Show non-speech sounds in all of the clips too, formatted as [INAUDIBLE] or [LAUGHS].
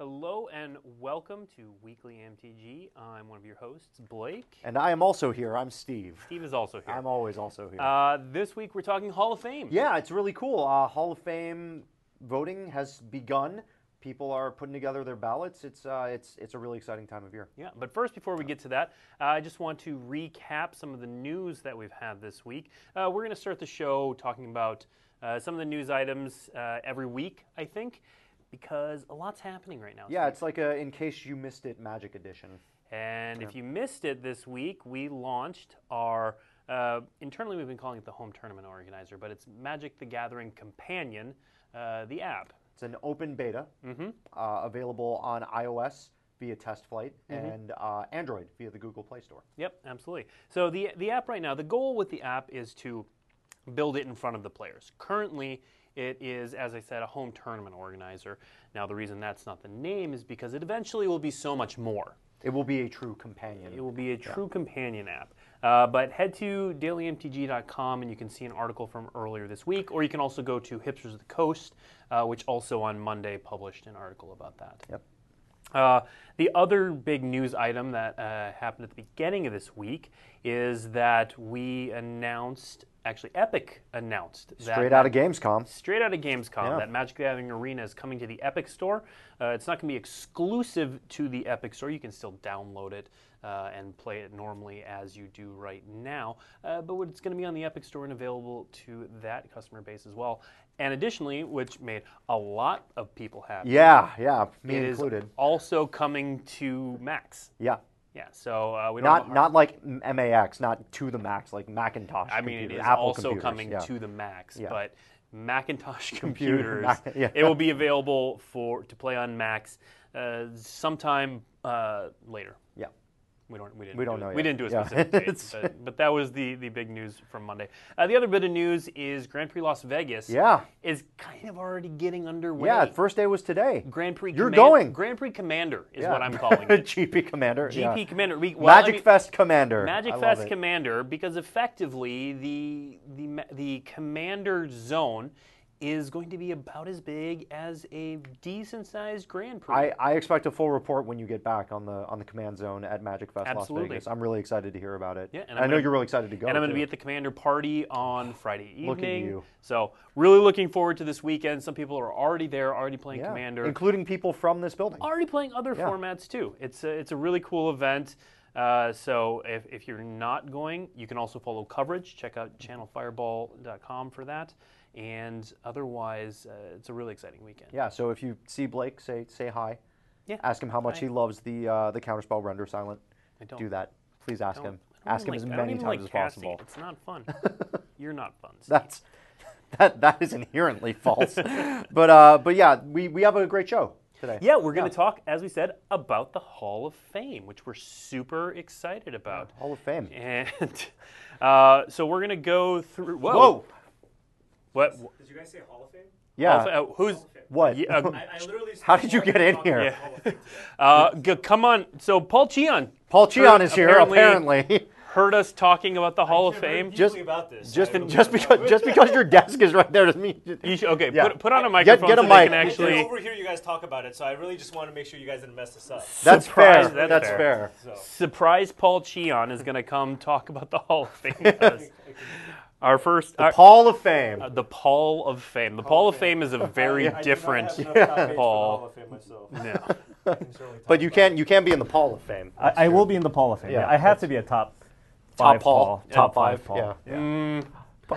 Hello and welcome to Weekly MTG. I'm one of your hosts, Blake. And I am also here. I'm Steve. Steve is also here. I'm always also here. Uh, this week we're talking Hall of Fame. yeah, it's really cool. Uh, Hall of Fame voting has begun. People are putting together their ballots. It's uh, it's it's a really exciting time of year. Yeah, but first, before we get to that, uh, I just want to recap some of the news that we've had this week. Uh, we're going to start the show talking about uh, some of the news items uh, every week, I think, because a lot's happening right now. Yeah, it's like a in case you missed it Magic Edition. And if you missed it this week, we launched our, uh, internally we've been calling it the Home Tournament Organizer, but it's Magic the Gathering Companion, uh, the app. It's an open beta, Mm-hmm. uh, available on iOS via Test Flight and uh, Android via the Google Play Store. Yep, absolutely. So the the app right now, the goal with the app is to build it in front of the players. Currently, it is, as I said, a home tournament organizer. Now, the reason that's not the name is because it eventually will be so much more. It will be a true companion. It will be a true companion app. Uh, but head to dailymtg.com and you can see an article from earlier this week, or you can also go to Hipsters of the Coast, uh, which also on Monday published an article about that. Yep. Uh, the other big news item that uh, happened at the beginning of this week is that we announced, actually, Epic announced that Straight out of Gamescom. straight out of Gamescom Yeah. that Magic the Gathering Arena is coming to the Epic Store. Uh, it's not going to be exclusive to the Epic Store. You can still download it uh, and play it normally as you do right now. Uh, but it's going to be on the Epic Store and available to that customer base as well. And additionally, which made a lot of people happy, Yeah, yeah, me it included. also coming to Macs. Yeah. Yeah, so uh, we don't Not not like MAX, not to the max, like Macintosh. I mean, it computers, is Apple also computers, coming yeah. to the Macs, Yeah. but Macintosh [LAUGHS] [LAUGHS] computers, Mac- yeah. it will be available for to play on Macs uh, sometime uh, later. Yeah. We don't. We didn't. We don't do, know We yet. didn't do a Yeah. specific date, [LAUGHS] but, but that was the the big news from Monday. Uh, the other bit of news is Grand Prix Las Vegas. Yeah. is kind of already getting underway. Yeah, first day was today. Grand Prix. You're Command- going. Grand Prix Commander is Yeah. what I'm calling it. [LAUGHS] GP Commander. GP yeah. Commander. We, well, I Magic mean- Fest Commander. Magic I Fest it. Commander, because effectively the the the Commander zone is going to be about as big as a decent sized Grand Prix. I, I expect a full report when you get back on the on the command zone at Magic Fest Absolutely. Las Vegas. I'm really excited to hear about it. Yeah, and I know you're really excited to go. and I'm going to be at the Commander party on Friday evening. Look at you. So really looking forward to this weekend. Some people are already there, already playing yeah. Commander. including people from this building. already playing other Yeah. formats too. It's a, it's a really cool event. Uh, so if, if you're not going, you can also follow coverage. Check out channelfireball.com for that. And otherwise, uh, it's a really exciting weekend. Yeah, so if you see Blake, say say hi. Yeah. Ask him how much Hi. he loves the uh, the counterspell render silent. I don't Do that. Please ask him. Ask him as like- don't many times like as casting possible. It's not fun. [LAUGHS] you're not fun. Steve. That's [LAUGHS] that that is inherently false. [LAUGHS] but uh, but yeah, we, we have a great show today. Yeah, we're going to talk, as we said, about the Hall of Fame, which we're super excited about. Hall of Fame. And uh, so we're going to go through. Whoa. Whoa. What? Did you guys say Hall of Fame? Yeah. uh, who's. What? Yeah, uh, I, I literally. [LAUGHS] How did you get in here? Hall of Fame today. [LAUGHS] Uh, g- come on. So Paul Cheon Paul Cheon is here apparently- apparently. [LAUGHS] heard us talking about the Hall of I've Fame. Just- about this. just I just know. because just because your desk is right there doesn't mean You should, okay, Yeah. put, put on a microphone get a so mic. can I did actually. overhear you guys talk about it, so I really just want to make sure you guys didn't mess this up. that's Surprise, fair. that's That's, fair. fair. So. Surprise Paul Cheon is going to come talk about the Hall of Fame. With us. Our first. our- Hall of Fame. uh, the Paul of Fame. The Paul of Fame is a [LAUGHS] very I do not different have enough top for the Paul. Hall of Fame myself. No. [LAUGHS] I can certainly [LAUGHS] But you can you can be in the Paul of Fame. I, I will be in the Paul of Fame. Yeah, Yeah, I have to be a top Top five Paul. Top Top five, Paul. yeah. Mm,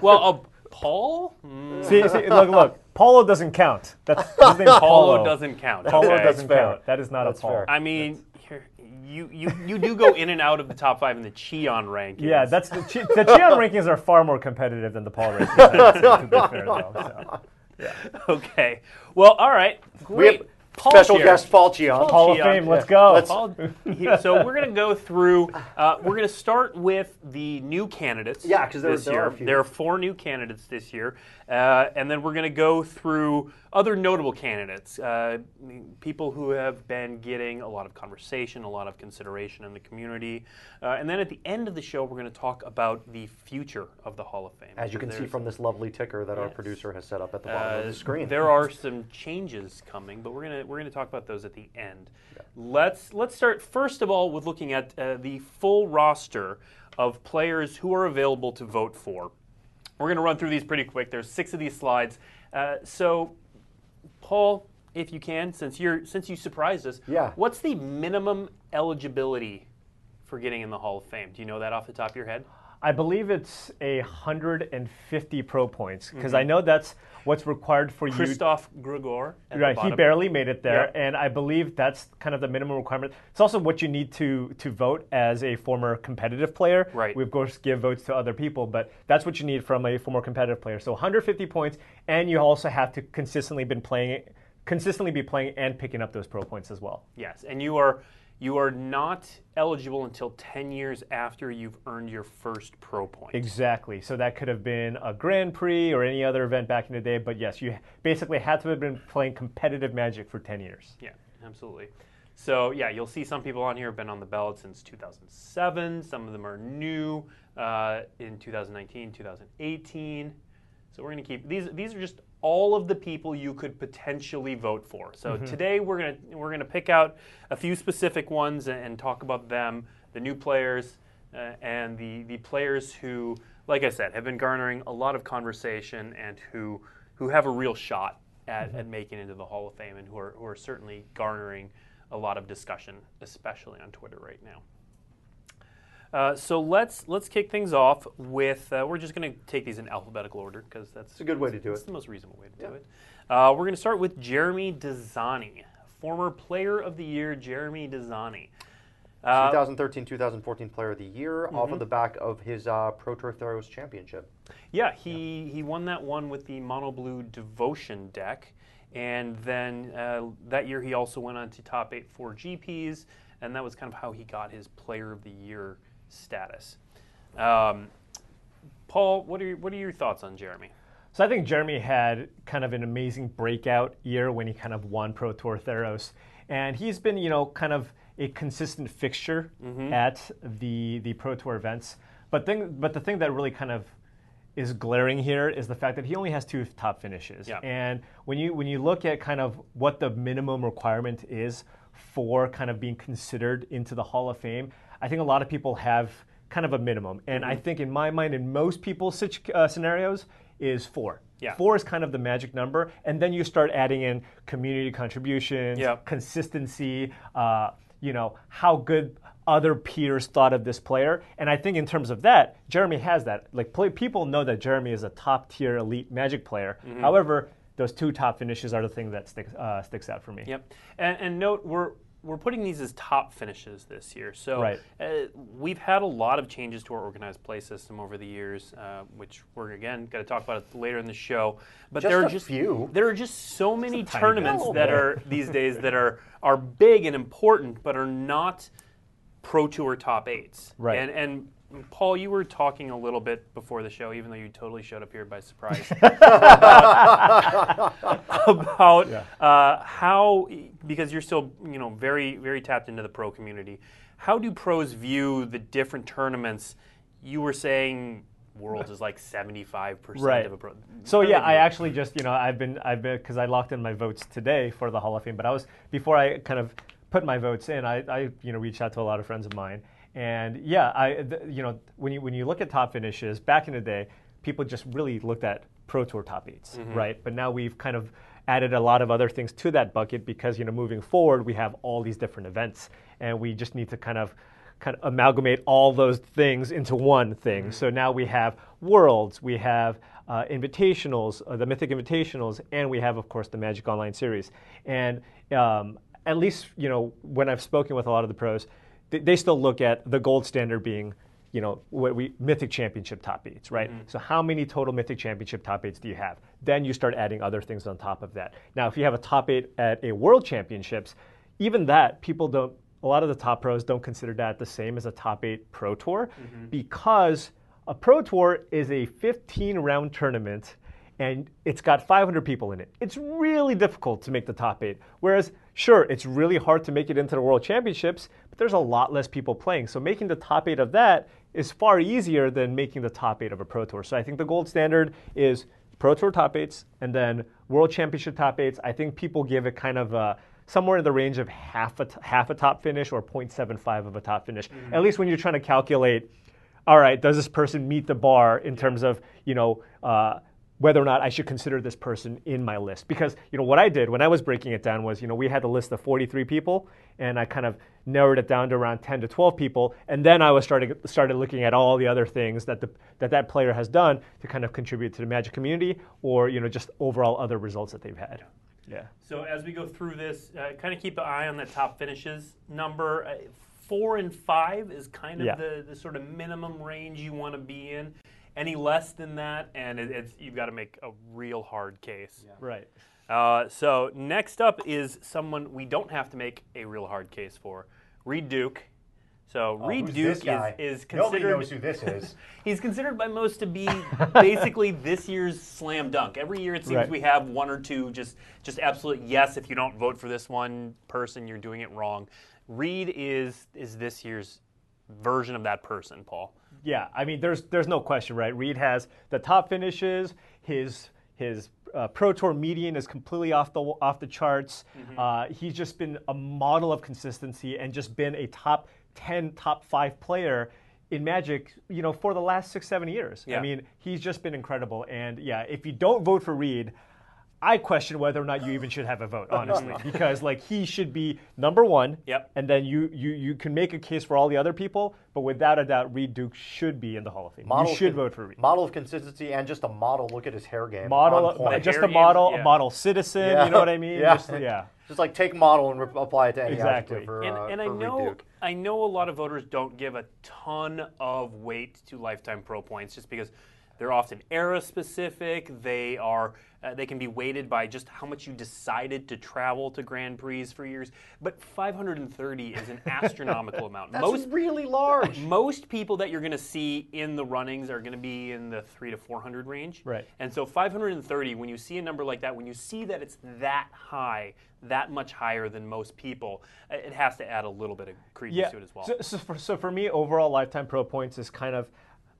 well, a Paul? Mm, See, see, look, look. Paulo doesn't count. That's [LAUGHS] his name's Paulo Paulo. doesn't count. Paulo okay. doesn't fair. count. That is not That's a Paul. fair. I mean, here, you, you you do go in and out of the top five in the Cheon rankings. Yeah, that's the, Chi- the Cheon [LAUGHS] rankings are far more competitive than the Paul rankings. I would say, to be fair, though. So. okay. Well, all right. We have Great. Paul special here. guest Paul Cheon. Hall of Cheon. Fame, let's go. Let's- Paul, so we're going to go through. Uh, we're going to start with the new candidates. Yeah, 'cause there- there year are a few. there are four new candidates this year, Uh, and then we're going to go through other notable candidates, uh, people who have been getting a lot of conversation, a lot of consideration in the community. Uh, and then at the end of the show, we're going to talk about the future of the Hall of Fame. As you can see from this lovely ticker that our producer has set up at the bottom of uh, the screen. There are [LAUGHS] some changes coming, but we're gonna we're gonna talk about those at the end. Let's let's start first of all with looking at uh, the full roster of players who are available to vote for. We're gonna run through these pretty quick. There's six of these slides. Uh, so, Paul, if you can, since you're since you surprised us, Yeah. what's the minimum eligibility for getting in the Hall of Fame? Do you know that off the top of your head? I believe it's a 150 pro points because Mm-hmm. I know that's what's required for you. Christoph the Right, he barely made it there, Yep. and I believe that's kind of the minimum requirement. It's also what you need to to vote as a former competitive player. Right. We of course give votes to other people, but that's what you need from a former competitive player. So 150 points, and you also have to consistently been playing, consistently be playing and picking up those pro points as well. Yes, and you are you are not eligible until 10 years after you've earned your first pro point. Exactly. So that could have been a Grand Prix or any other event back in the day, but yes, you basically had to have been playing competitive Magic for 10 years. Yeah, absolutely. So yeah, you'll see some people on here have been on the ballot since 2007. Some of them are new uh, in 2019, 2018. So we're going to keep these. These are just all of the people you could potentially vote for. So today we're going to we're going to pick out a few specific ones and, and talk about them, the new players, uh, and the the players who, like I said, have been garnering a lot of conversation and who who have a real shot at, at making it into the Hall of Fame and who are who are certainly garnering a lot of discussion, especially on Twitter right now. Uh, so let's let's kick things off with uh, we're just going to take these in alphabetical order because that's a good way to do it. It's the most reasonable way to Yeah. do it. Uh, we're going to start with Jeremy Dezani, former Player of the Year, Jeremy Dezani. Uh, 2013 2014 Player of the Year off Mm-hmm. of the back of his uh, Pro Tour Theros Championship. Yeah, he, he won that one with the Mono Blue Devotion deck. And then uh, that year he also went on to top eight for GPs, and that was kind of how he got his Player of the Year status. Um, Paul, what are, your, what are your thoughts on Jeremy? So I think Jeremy had kind of an amazing breakout year when he kind of won Pro Tour Theros, and he's been you know kind of a consistent fixture at the the Pro Tour events. But thing, but the thing that really kind of is glaring here is the fact that he only has two top finishes. Yeah. And when you when you look at kind of what the minimum requirement is for kind of being considered into the Hall of Fame, I think a lot of people have kind of a minimum. And I think in my mind, in most people's uh, scenarios, is four. Yeah. Four is kind of the magic number, and then you start adding in community contributions, Yeah. consistency, uh, you know, how good other peers thought of this player. And I think in terms of that, Jeremy has that. Like play, people know that Jeremy is a top tier elite Magic player. Mm-hmm. However, those two top finishes are the thing that sticks uh, sticks out for me. Yep. And, and note we're we're putting these as top finishes this year. So Right. uh, we've had a lot of changes to our organized play system over the years, uh, which we're again going to talk about it later in the show. But Just there are a just few. there are just so many tournaments that are [LAUGHS] these days that are are big and important, but are not pro tour top eights. Right. And and Paul, you were talking a little bit before the show, even though you totally showed up here by surprise. [LAUGHS] about uh, how, because you're still, you know, very, very tapped into the pro community. How do pros view the different tournaments? You were saying Worlds is like 75% Right. of a pro. So yeah, I actually just you know I've been I've been because I locked in my votes today for the Hall of Fame, but I was before I kind of put my votes in, I, I you know reached out to a lot of friends of mine, and yeah, I th- you know when you when you look at top finishes back in the day, people just really looked at Pro Tour top 8s right? But now we've kind of added a lot of other things to that bucket because you know moving forward we have all these different events, and we just need to kind of kind of amalgamate all those things into one thing. So now we have worlds, we have uh, invitationals, uh, the Mythic Invitationals, and we have, of course, the Magic Online series. And um, at least, you know, when I've spoken with a lot of the pros, they, they still look at the gold standard being, you know, what we Mythic Championship top eights, right? Mm-hmm. So how many total Mythic Championship top eights do you have? Then you start adding other things on top of that. Now, if you have a top eight at a World Championships, even that people don't. A lot of the top pros don't consider that the same as a top eight pro tour mm-hmm. because a pro tour is a 15 round tournament and it's got 500 people in it. It's really difficult to make the top eight. Whereas, sure, it's really hard to make it into the World Championships, but there's a lot less people playing. So making the top eight of that is far easier than making the top eight of a Pro Tour. So I think the gold standard is Pro Tour top eights and then World Championship top eights. I think people give it kind of a, somewhere in the range of half a, t- half a top finish or 0.75 of a top finish. At least when you're trying to calculate, all right, does this person meet the bar in terms of, you know, uh, whether or not I should consider this person in my list. Because, you know, what I did when I was breaking it down was, you know, we had a list of 43 people and I kind of narrowed it down to around 10 to 12 people. And then I was starting, started looking at all the other things that, the, that that player has done to kind of contribute to the Magic community or, you know, just overall other results that they've had. Yeah. So as we go through this, uh, kind of keep an eye on the top finishes number. Uh, four and five is kind of Yeah. the, the sort of minimum range you want to be in. Any less than that, and it, it's, you've got to make a real hard case. Right. Uh, so next up is someone we don't have to make a real hard case for, Reid Duke. So Reid Who's Duke this guy? is, is Nobody knows who this is. [LAUGHS] He's considered by most to be [LAUGHS] basically this year's slam dunk. Every year it seems Right. we have one or two just just absolute yes. If you don't vote for this one person, you're doing it wrong. Reid is is this year's version of that person, Paul. Yeah, I mean, there's there's no question, right? Reid has the top finishes. His his uh, Pro Tour median is completely off the off the charts. Uh, he's just been a model of consistency and just been a top ten, top five player in Magic, you know, for the last six, seven years. Yeah. I mean, he's just been incredible. And yeah, if you don't vote for Reid, I question whether or not you even should have a vote, honestly, because like he should be number one. Yep. And then you you you can make a case for all the other people, but without a doubt, Reid Duke should be in the Hall of Fame. Model you should of, vote for Reid. Model of consistency and just a model. Look at his hair game. Model, on point. just Hair a game, model, yeah. a model citizen. Yeah. You know what I mean? Yeah. Just, yeah. [LAUGHS] Just like take model and re- apply it to any Exactly. for, And, uh, and I for Reid know Duke. I know a lot of voters don't give a ton of weight to lifetime pro points just because they're often era specific. They are uh, they can be weighted by just how much you decided to travel to Grand Prix for years. But 530 is an [LAUGHS] astronomical amount. That's Most really large. most people that you're going to see in the runnings are going to be in the three to 400 range. Right. And so 530, when you see a number like that, when you see that it's that high, that much higher than most people, uh, it has to add a little bit of credence Yeah. to it as well. So, so, for, so for me, overall lifetime pro points is kind of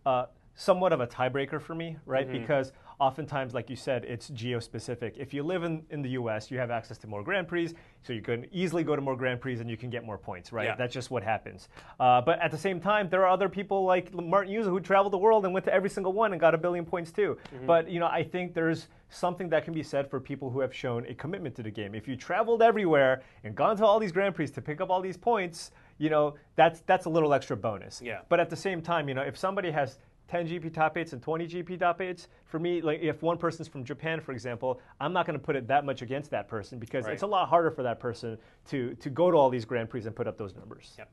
uh, somewhat of a tiebreaker for me, right? Mm-hmm. Because oftentimes, like you said, it's geo-specific. If you live in, in the U.S., you have access to more Grand Prix, so you can easily go to more Grand Prix and you can get more points, right? Yeah. That's just what happens. Uh, but at the same time, there are other people like Martin Juza who traveled the world and went to every single one and got a billion points too. Mm-hmm. But you know, I think there's something that can be said for people who have shown a commitment to the game. If you traveled everywhere and gone to all these Grand Prix to pick up all these points, you know, that's that's a little extra bonus. Yeah. But at the same time, you know, if somebody has 10 GP top eights and 20 GP top eights, for me, like if one person's from Japan, for example, I'm not going to put it that much against that person because Right. it's a lot harder for that person to to go to all these Grand Prix and put up those numbers. Yep.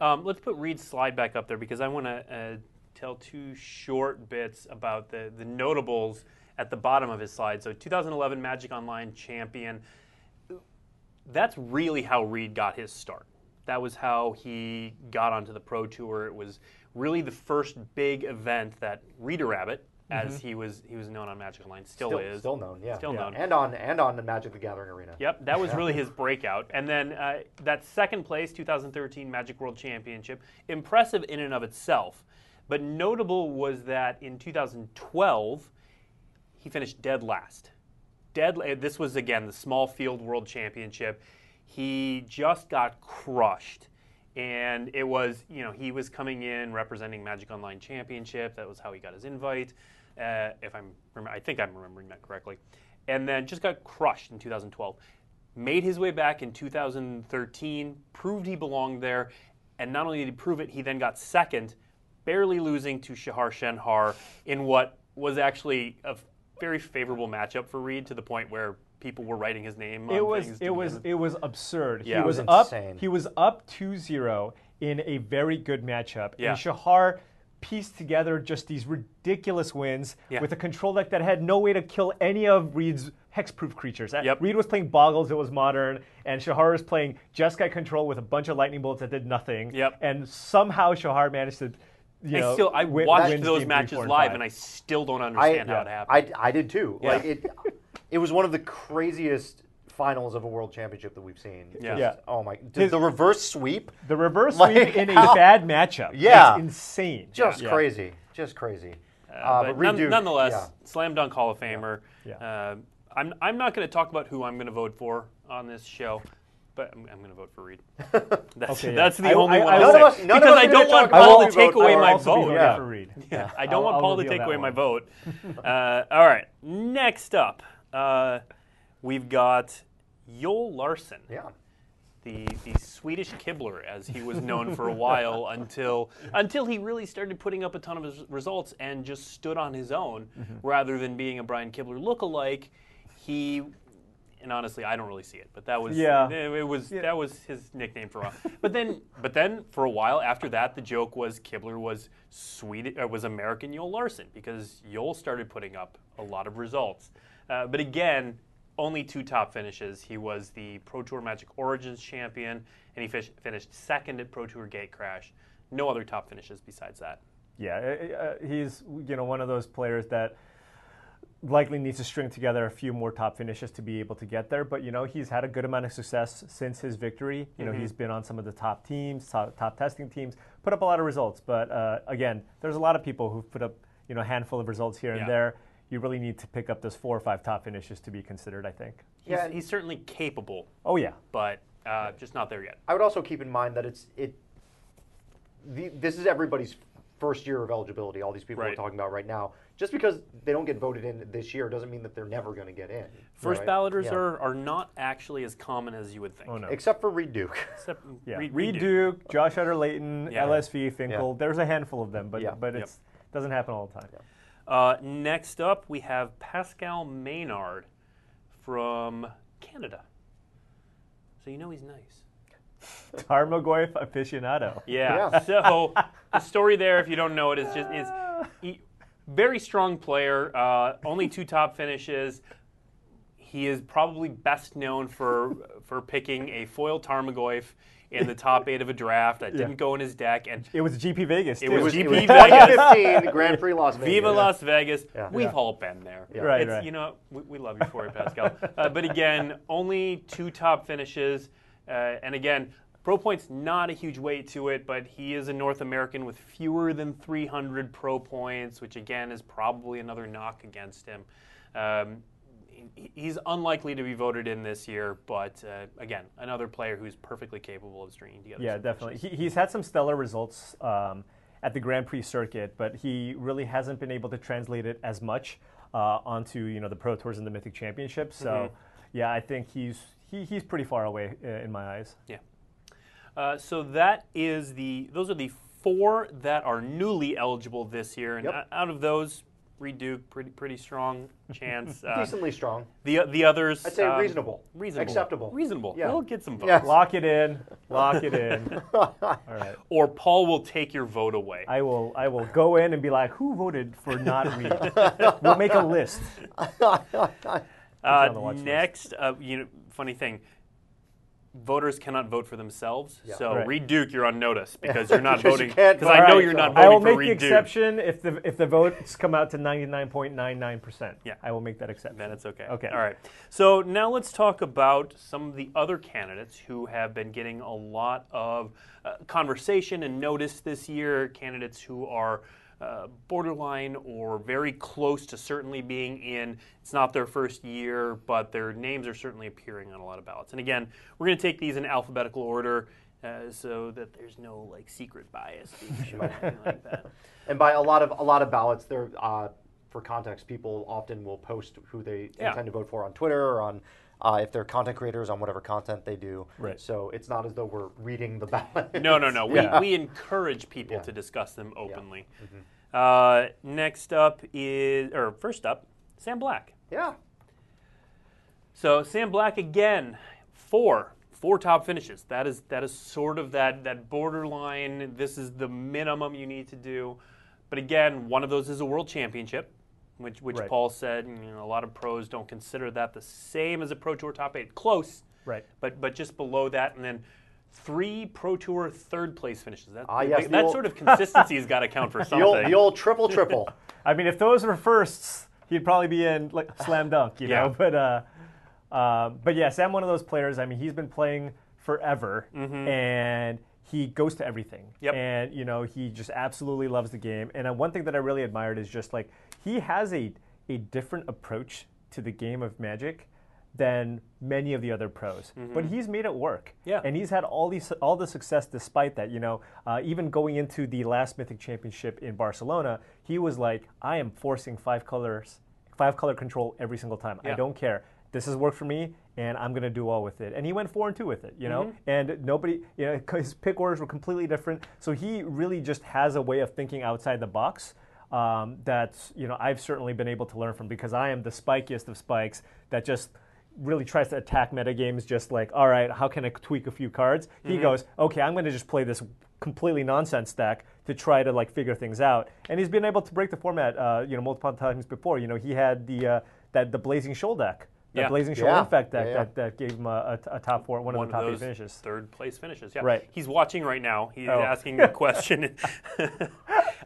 Um, let's put Reid's slide back up there because I want to uh, tell two short bits about the, the notables at the bottom of his slide. So 2011 Magic Online champion. That's really how Reid got his start. That was how he got onto the Pro Tour. It was really the first big event that Reader Rabbit, as he was he was known on Magic Online, still, Still, is. still known, yeah. Still Yeah. known. And on and on the Magic the Gathering arena. Yep, that was really his breakout. And then uh, that second place, 2013 Magic World Championship, impressive in and of itself. But notable was that in 2012, he finished dead last. Dead. uh, This was again the small field World Championship. He just got crushed, and it was you know he was coming in representing Magic Online Championship. That was how he got his invite. Uh, if I'm, I think I'm remembering that correctly, and then just got crushed in 2012. Made his way back in 2013, proved he belonged there, and not only did he prove it, he then got second, barely losing to Shahar Shenhar in what was actually a very favorable matchup for Reid to the point where people were writing his name. It on was things it was begin it was absurd. Yeah. he was, was up he was up 2-0 in a very good matchup. Yeah. And Shahar pieced together just these ridiculous wins Yeah. with a control deck that had no way to kill any of Reid's hexproof creatures. Yep. Reid was playing Boggles, it was modern, and Shahar was playing Jeskai control with a bunch of lightning bolts that did nothing. Yep. And somehow Shahar managed to you I still I win- watched those game three, matches four, live, five. and I still don't I, understand how it happened. I, I did too. Yeah. Like it, it was one of the craziest finals of a world championship that we've seen. Yeah. Yeah. Oh my! The, His- the reverse sweep, the reverse Like, sweep in a how- bad matchup. Yeah. It's insane. just Yeah. crazy, just crazy. Uh, but Reid none- nonetheless, yeah. slam dunk Hall of Famer. Yeah. Uh, I'm I'm not going to talk about who I'm going to vote for on this show. But I'm, I'm going to vote for Reid. [LAUGHS] That's, Okay, yeah. that's the I- only I- one I- I'll none say. of us- none of because us I don't want Paul to take vote away my vote. Yeah. for Reid. Yeah, [LAUGHS] I don't want Paul to take away my vote. [LAUGHS] Uh, all right, next up, uh, we've got Joel Larsson, Yeah. the the Swedish Kibler, as he was known for a while [LAUGHS] until until he really started putting up a ton of his results and just stood on his own Mm-hmm. rather than being a Brian Kibler lookalike. He and honestly, I don't really see it, but that was Yeah. it, was that was his nickname for a while. But then, [LAUGHS] but then for a while after that, the joke was Kibler was Swedish, uh, was American Joel Larsson because Joel started putting up a lot of results. Uh, but again, only two top finishes. He was the Pro Tour Magic Origins champion, and he fish, finished second at Pro Tour Gatecrash. No other top finishes besides that. Yeah, uh, uh, he's you know one of those players that likely needs to string together a few more top finishes to be able to get there. But you know he's had a good amount of success since his victory. You know he's been on some of the top teams, top, top testing teams, put up a lot of results. But uh, again, there's a lot of people who've put up you know a handful of results here Yeah. and there. You really need to pick up those four or five top finishes to be considered. I think. He's, Yeah. he's certainly capable, Oh yeah, but uh, just not there yet. I would also keep in mind that it's it. The, this is everybody's first year of eligibility. All these people Right. we're talking about right now. Just because they don't get voted in this year doesn't mean that they're never going to get in. First right? balloters Yeah. are, are not actually as common as you would think. Oh, no. except for Reid Duke. [LAUGHS] Except yeah. Reid- Reid Reid Duke, Josh Utter-Leyton, Yeah. LSV, Finkel. Yeah. There's a handful of them, but Yeah. but Yep. doesn't happen all the time. Uh, next up, we have Pascal Maynard from Canada. So you know he's nice. [LAUGHS] Tarmogoyf aficionado. Yeah. Yeah. So the story there, if you don't know it, is just is he, very strong player. Uh, only two top finishes. He is probably best known for for picking a foil Tarmogoyf in the top eight of a draft that didn't go in his deck, and It was GP Vegas. It too. was It GP was Vegas. 2015 [LAUGHS] Grand Prix Las Vegas. Viva Las Vegas. Yeah. We've Yeah. all been there. Yeah. Right, It's, right. You know, we, we love you for it, Pascal. [LAUGHS] uh, but again, only two top finishes. Uh, and again, Pro Points not a huge weight to it, but he is a North American with fewer than 300 Pro Points, which again is probably another knock against him. Um, he- he's unlikely to be voted in this year, but uh, again, another player who's perfectly capable of stringing together. Yeah, definitely. He, he's had some stellar results um, at the Grand Prix circuit, but he really hasn't been able to translate it as much uh, onto you know the Pro Tours and the Mythic Championship. So, Mm-hmm. yeah, I think he's he, he's pretty far away uh, in my eyes. Yeah. Uh, so that is the those are the four that are newly eligible this year, and Yep. out of those, Reid Duke pretty pretty strong chance. Uh, Decently strong. the the others, I'd say um, reasonable. reasonable, Acceptable. reasonable. Yeah. We'll get some votes, Yeah. Lock it in, lock it in. [LAUGHS] All right, or Paul will take your vote away. I will I will go in and be like, who voted for not [LAUGHS] Reid? we'll make a list. [LAUGHS] Uh, on the watch list. next, uh, you know, funny thing. Voters cannot vote for themselves, Yeah. so Right. Reid Duke, you're on notice [LAUGHS] because you're not Because voting. Because I know Right, you're so- not I will make the Reid Duke. exception if the if the votes come out to ninety nine point nine nine percent. Yeah. I will make that exception. Then it's okay. Okay. All right. So now let's talk about some of the other candidates who have been getting a lot of uh, conversation and notice this year. Candidates who are uh, borderline or very close to certainly being in. It's not their first year, but their names are certainly appearing on a lot of ballots. And again, we're going to take these in alphabetical order. Uh, so that there's no like secret bias being shown or anything like that. [LAUGHS] And by a lot of a lot of ballots, there uh, for context, people often will post who they Yeah. intend to vote for on Twitter or on uh, if they're content creators on whatever content they do. Right. So it's not as though we're reading the ballot. No, no, no. We, Yeah. we encourage people Yeah. Mm-hmm. to discuss them openly. Uh, next up is, or first up, Sam Black. Yeah. So Sam Black again, four, four top finishes. That is that is sort of that that borderline. This is the minimum you need to do. But again, one of those is a world championship, which which Right. Paul said. You know, a lot of pros don't consider that the same as a pro tour top eight. Close, Right. but but just below that, and then three Pro Tour third place finishes. That, Ah, yes, the that old- sort of consistency has got to count for [LAUGHS] The something. old, the old triple triple. I mean, if those were firsts, he'd probably be in like slam dunk, you Yeah. know. But uh, uh, but yeah, Sam, one of those players. I mean, he's been playing forever, and he goes to everything. Mm-hmm. Yep. And you know, he just absolutely loves the game. And uh, one thing that I really admired is just like he has a a different approach to the game of Magic than many of the other pros. But he's made it work. Mm-hmm. Yeah. And he's had all these all the success despite that. You know, uh, even going into the last Mythic Championship in Barcelona, he was like, "I am forcing five colors, five color control every single time. I don't care. This has worked for me, and I'm going to do well with it." And he went four and two with it. You know, Mm-hmm. and nobody, you know, [LAUGHS] his pick orders were completely different. So he really just has a way of thinking outside the box. Um, that's you know I've certainly been able to learn from because I am the spikiest of spikes that just really tries to attack metagames just like all right how can i tweak a few cards he goes okay i'm going to just play this completely nonsense deck to try to like figure things out and he's been able to break the format uh, you know multiple times before you know he had the uh, that the blazing shoal deck the Yeah. blazing shoal Yeah. infect deck Yeah, yeah. That, that gave him a, a, a top four one, one of the top eight those finishes third place finishes. Yeah, Right. He's watching right now. He's Oh. asking a question. [LAUGHS] [LAUGHS]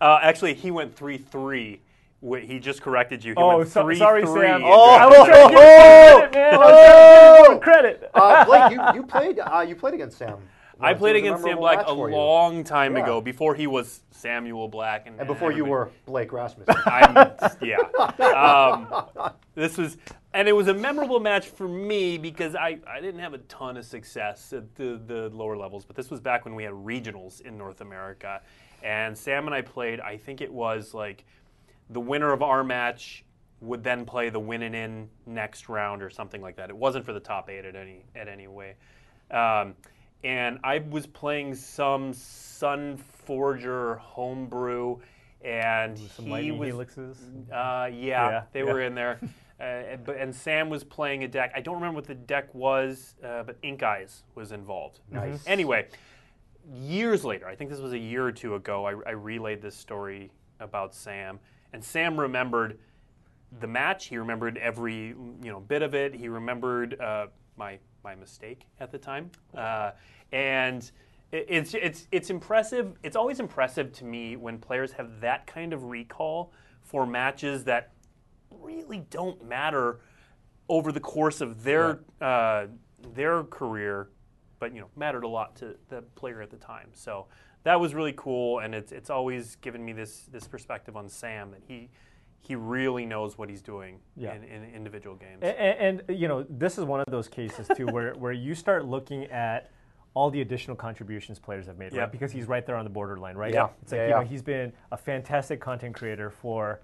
uh, actually, he went three three. Wait, He just corrected you. He Oh, went so- sorry, three. Sam. Oh, I was trying to give [LAUGHS] oh, credit, man. I was trying to give him credit. Uh, Blake, you, you played uh, you played against Sam. I played It was a against Sam Black a long time Yeah. ago, before he was Samuel Black, and, and before you everybody- were Blake Rasmussen. I'm, yeah. Um, this was, and it was a memorable match for me because I, I didn't have a ton of success at the, the lower levels, but this was back when we had regionals in North America. And Sam and I played, I think it was like the winner of our match would then play the winning in next round or something like that. It wasn't for the top eight at any at any way. Um, and I was playing some Sunforger homebrew, and Some he was helixes. uh, yeah, Yeah, they yeah. were in there. [LAUGHS] Uh, and- but and Sam was playing a deck. I don't remember what the deck was, uh, but Ink Eyes was involved. Nice. Anyway, years later, I think this was a year or two ago, I, I relayed this story about Sam, and Sam remembered the match. He remembered every you know bit of it. He remembered uh, my my mistake at the time, uh, and it, it's it's it's impressive. It's always impressive to me when players have that kind of recall for matches that really don't matter over the course of their uh, their career, but you know mattered a lot to the player at the time. So that was really cool, and it's it's always given me this this perspective on Sam that he he really knows what he's doing Yeah. in, in individual games. And, and you know, this is one of those cases too, where [LAUGHS] where you start looking at all the additional contributions players have made, Yeah. right? Because he's right there on the borderline, right? Yeah. It's like Yeah, you know yeah. he's been a fantastic content creator for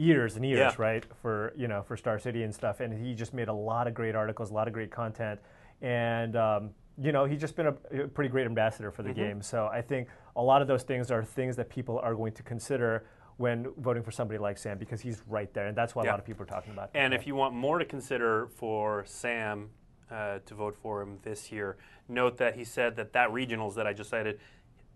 years and years, Yeah. right? For you know for Star City and stuff, and he just made a lot of great articles, a lot of great content, and um, you know he's just been a, pretty great ambassador for the Mm-hmm. game. So I think a lot of those things are things that people are going to consider. When voting for somebody like Sam, because he's right there, and that's why a lot of people are talking about. And Yeah. if you want more to consider for Sam uh, to vote for him this year, note that he said that that regionals that I just cited,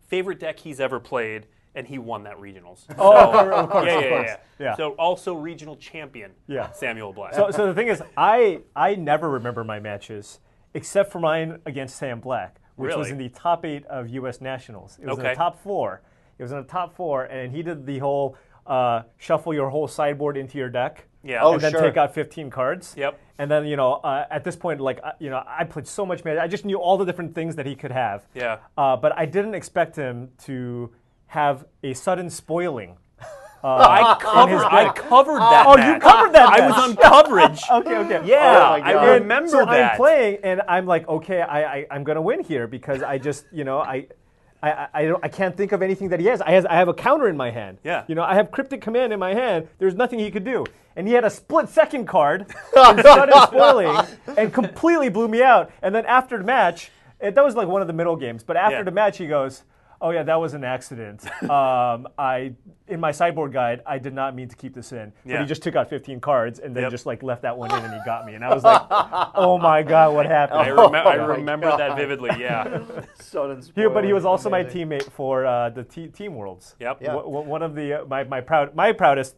favorite deck he's ever played, and he won that regionals. [LAUGHS] Oh, So- of course, yeah, of yeah, course. yeah, Yeah. So also regional champion, Yeah. Samuel Black. So, so the thing is, I I never remember my matches except for mine against Sam Black, which was in the top eight of U.S. Nationals. It was in the top four. It was in the top four, and he did the whole uh, shuffle your whole sideboard into your deck. Yeah. Oh, and then sure. take out 15 cards. Yep. And then you know, uh, at this point, like uh, you know, I played so much magic. I just knew all the different things that he could have. Yeah. Uh, but I didn't expect him to have a sudden spoiling. [LAUGHS] Uh, I covered, oh, I covered that. Oh, you covered that I was on [LAUGHS] coverage. [LAUGHS] Okay, okay. Yeah, Oh, oh I God. remember so that. I'm playing, and I'm like, okay, I, I I'm gonna win here because I just, you know, I. I, I, I don't, I can't think of anything that he has. I, has. I have a counter in my hand. Yeah. You know, I have Cryptic Command in my hand. There's nothing he could do. And he had a split second card and started spoiling and completely blew me out. And then after the match, it, that was like one of the middle games, but after Yeah. the match, he goes, Oh, yeah, that was an accident. [LAUGHS] um, I In my sideboard guide, I did not mean to keep this in. But Yeah. he just took out 15 cards and then Yep. just like left that one in and he got me. And I [LAUGHS] was like, Oh my God, what happened? I, remem- I [LAUGHS] Oh my remember that vividly. Yeah. Sudden He, but he was spoiling. also my teammate for uh, the te- Team Worlds. Yep. Yeah. Wh- wh- One of the uh, my my proud my proudest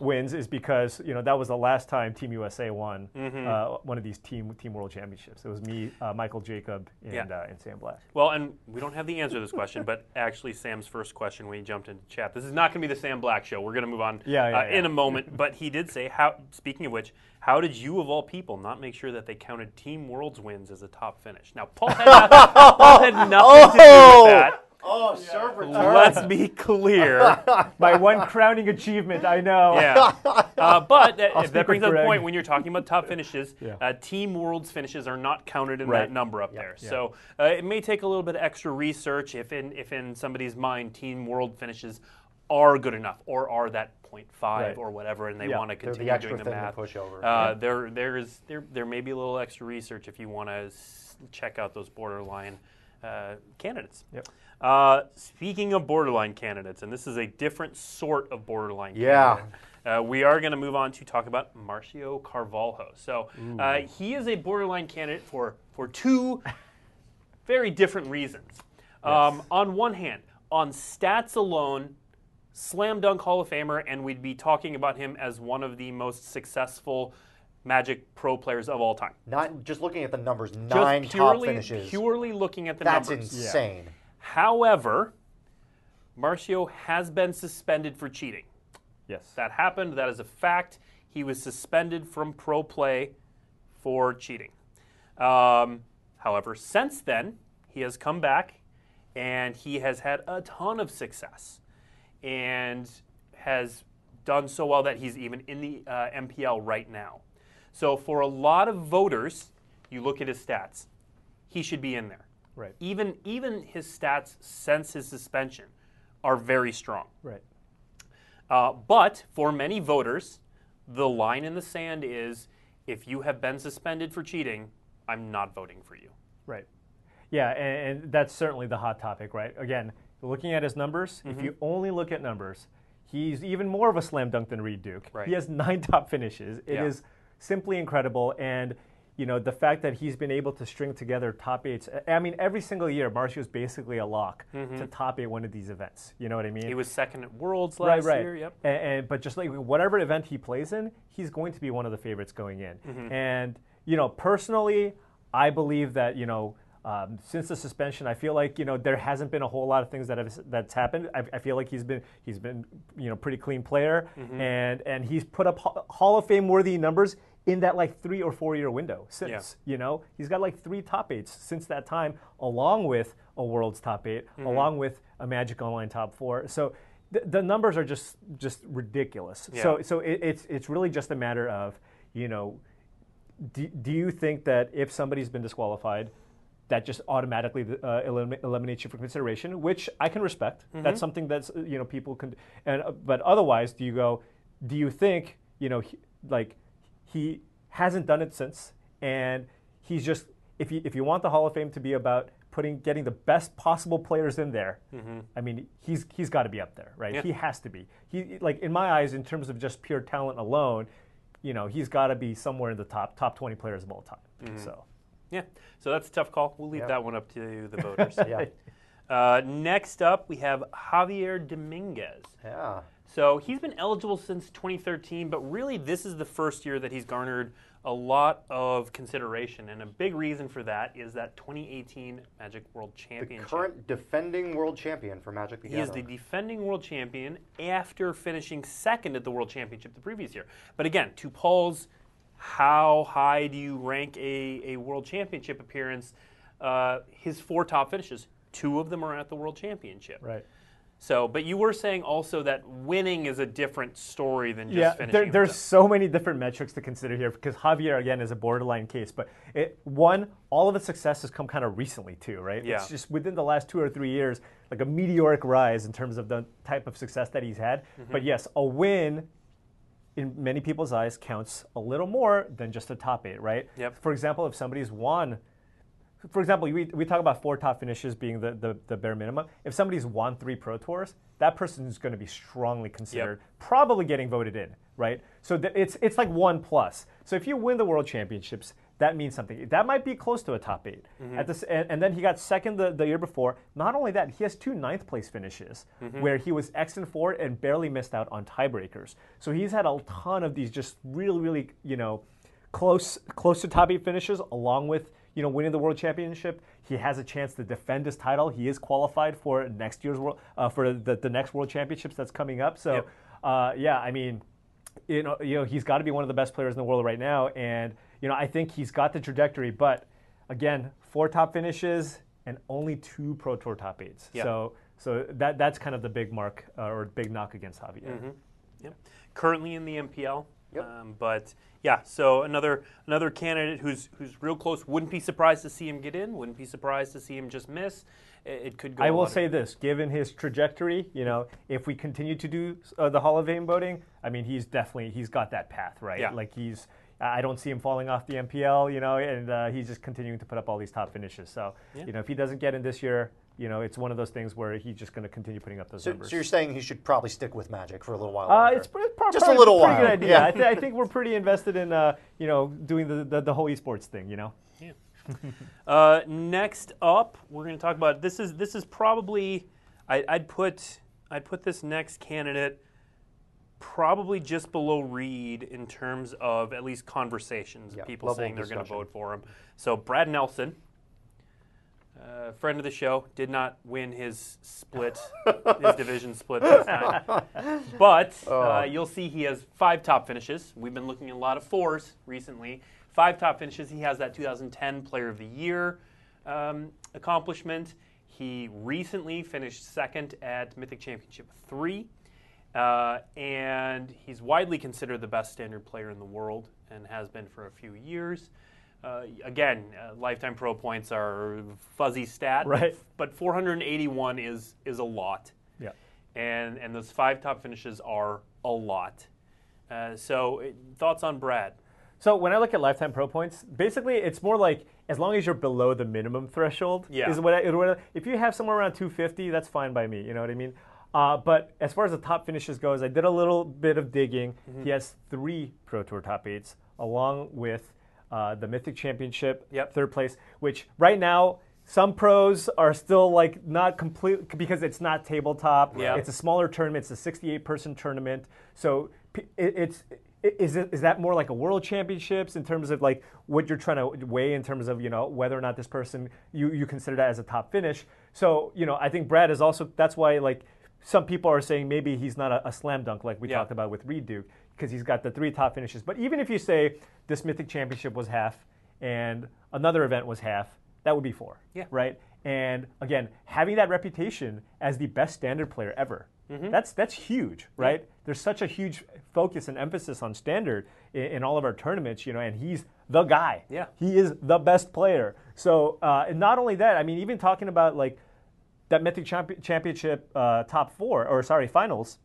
wins is because you know that was the last time Team USA won Mm-hmm. uh, one of these team team world championships. It was me, uh, Michael Jacob, and, Yeah. uh, and Sam Black. Well, and we don't have the answer to this question, but [LAUGHS] actually, Sam's first question when he jumped into chat. This is not going to be the Sam Black show. We're going to move on Yeah, yeah, uh, in a moment. [LAUGHS] But he did say, "How?" Speaking of which, how did you, of all people, not make sure that they counted Team World's wins as a top finish? Now, Paul had, not, Paul had [LAUGHS] nothing to do Oh! with that. Oh, serve return. Let's be clear. [LAUGHS] My one crowning achievement, I know. Yeah. [LAUGHS] Uh, but that, speak that brings up the point when you're talking about top finishes, Yeah. uh, Team World's finishes are not counted in Right. that number up there. yeah. So uh, it may take a little bit of extra research if in, if in somebody's mind Team World finishes are good enough or are that 0.5 Right. or whatever and they Yeah. want to They're the continue doing the thing to math. push over. Uh, there, there, is, there, there may be a little extra research if you want to s- check out those borderline uh, candidates. Yep. Uh, speaking of borderline candidates, and this is a different sort of borderline Yeah. candidate, uh, we are going to move on to talk about Marcio Carvalho. So uh, he is a borderline candidate for, for two very different reasons. Um, on one hand, on stats alone, slam dunk Hall of Famer, and we'd be talking about him as one of the most successful Magic Pro players of all time. Not just looking at the numbers, Just nine top finishes. purely looking at the That's numbers. That's insane. However, Marcio has been suspended for cheating. Yes. That happened. That is a fact. He was suspended from pro play for cheating. Um, however, since then, he has come back and he has had a ton of success and has done so well that he's even in the uh, MPL right now. So, for a lot of voters, you look at his stats, he should be in there. Right. Even, even his stats since his suspension are very strong. Right. Uh, but for many voters, the line in the sand is if you have been suspended for cheating, I'm not voting for you. Right. Yeah, and, and that's certainly the hot topic, right? Again, looking at his numbers, if Mm-hmm. you only look at numbers, he's even more of a slam dunk than Reid Duke. Right. He has nine [LAUGHS] top finishes. It is Yeah. simply incredible. And you know the fact that he's been able to string together top eights. I mean, every single year, Marcio's basically a lock to top eight one of these events. You know what I mean? Mm-hmm. He was second at Worlds right, last right. year. Yep. And, and but just like whatever event he plays in, he's going to be one of the favorites going in. Mm-hmm. And you know, personally, I believe that you know. Um, since the suspension, I feel like you know there hasn't been a whole lot of things that have that's happened. I, I feel like he's been he's been you know pretty clean player, Mm-hmm. and and he's put up Hall of Fame worthy numbers in that like three or four year window since. You know he's got like three top eights since that time, along with a World's top 8 Mm-hmm. along with a Magic Online top four. So the, the numbers are just just ridiculous. Yeah. So so it, it's it's really just a matter of you know, do, do you think that if somebody's been disqualified, that just automatically uh, elim- eliminates you from consideration, which I can respect. Mm-hmm. That's something that's you know people can, and uh, but otherwise, do you go? Do you think you know he, like he hasn't done it since, and he's just if you if you want the Hall of Fame to be about putting getting the best possible players in there, I mean he's he's got to be up there, right? Mm-hmm. Yeah. He has to be. He like in my eyes, in terms of just pure talent alone, you know he's got to be somewhere in the top top twenty players of all time. Mm-hmm. So. Yeah. So that's a tough call. We'll leave Yep. that one up to the [LAUGHS] voters. Yeah. uh, next up, we have Javier Dominguez. Yeah. So he's been eligible since 2013, but really this is the first year that he's garnered a lot of consideration. And a big reason for that is that 2018 Magic World The current defending world champion for Magic the He is the defending world champion after finishing second at the world championship the previous year. But again, to Paul's, how high do you rank a, a world championship appearance? Uh, his four top finishes, two of them are at the world championship. Right. So, but you were saying also that winning is a different story than just yeah, finishing. there, there's so many different metrics to consider here because Javier again is a borderline case. But it, one, all of his success has come kind of recently too, right? Yeah. It's just within the last two or three years, like a meteoric rise in terms of the type of success that he's had. Mm-hmm. But yes, a win in many people's eyes counts a little more than just a top eight, right? Yep. For example, if somebody's won for example, we, we talk about four top finishes being the, the, the bare minimum. If somebody's won three pro tours, that person is going to be strongly considered, probably getting voted in, right? So th- it's it's like one plus. So if you win the world championships, that means something. That might be close to a top 8 mm-hmm. At this, and, and then he got second the, the year before. Not only that, he has two ninth place finishes mm-hmm. where he was X and four and barely missed out on tiebreakers. So he's had a ton of these just really, really, you know, close close to top eight finishes, along with you know winning the world championship. He has a chance to defend his title. He is qualified for next year's world uh, for the, the next world championships that's coming up. So Yep. uh, yeah, I mean, you know, you know, he's got to be one of the best players in the world right now, and you know, I think he's got the trajectory. But again, four top finishes and only two Pro Tour top eights. Yeah. So so that that's kind of the big mark uh, or big knock against Javier. Yep. Currently in the MPL. Yep. Um, but yeah, so another another candidate who's who's real close. Wouldn't be surprised to see him get in. Wouldn't be surprised to see him just miss. It, it could go. I will say this: given his trajectory, you know, if we continue to do uh, the Hall of Fame voting, I mean, he's definitely he's got that path, right? Yeah. Like he's, I don't see him falling off the MPL, you know, and uh, he's just continuing to put up all these top finishes. So, Yeah. you know, if he doesn't get in this year, you know, it's one of those things where he's just going to continue putting up those So, numbers. so you're saying he should probably stick with Magic for a little while Uh, it's pretty, probably Just a little pretty while, good idea. yeah. I, th- I think we're pretty invested in, uh, you know, doing the, the the whole esports thing. You know. [LAUGHS] Uh, next up, we're going to talk about this. Is this is probably I, I'd put I'd put this next candidate probably just below Reid in terms of at least conversations. Yeah, people saying they're going to vote for him. So Brad Nelson, uh, friend of the show, did not win his split, his division split this [LAUGHS] time. But uh, you'll see he has five top finishes. We've been looking at a lot of fours recently. Five top finishes. He has that 2010 Player of the Year um, accomplishment. He recently finished second at Mythic Championship 3. Uh, and he's widely considered the best standard player in the world and has been for a few years. Uh, again, uh, lifetime pro points are fuzzy stat, Right. But 481 is is a lot Yeah. and and those five top finishes are a lot. Uh, so, thoughts on Brad? So when I look at lifetime pro points, basically it's more like as long as you're below the minimum threshold. Yeah. Is what, I, what I- if you have somewhere around 250, that's fine by me. You know what I mean? Uh, but as far as the top finishes goes, I did a little bit of digging. Mm-hmm. He has three Pro Tour top eights, along with uh, the Mythic Championship, Yep. third place. Which right now some pros are still like not complete because it's not tabletop. Yeah. It's a smaller tournament. It's a 68 person tournament. So it, it's is it is that more like a world championships in terms of like what you're trying to weigh in terms of you know whether or not this person you you consider that as a top finish. So you know I think Brad is also that's why like some people are saying maybe he's not a, a slam dunk like we Yeah. talked about with Reid Duke because he's got the three top finishes. But even if you say this mythic championship was half and another event was half, that would be four. Yeah. Right. And again, having that reputation as the best standard player ever, Mm-hmm. that's that's huge, right? There's such a huge focus and emphasis on standard in, in all of our tournaments, you know, and he's the guy. Yeah. He is the best player. So, uh, and not only that, I mean, even talking about like that Mythic champi- Championship uh, top four, or sorry, finals,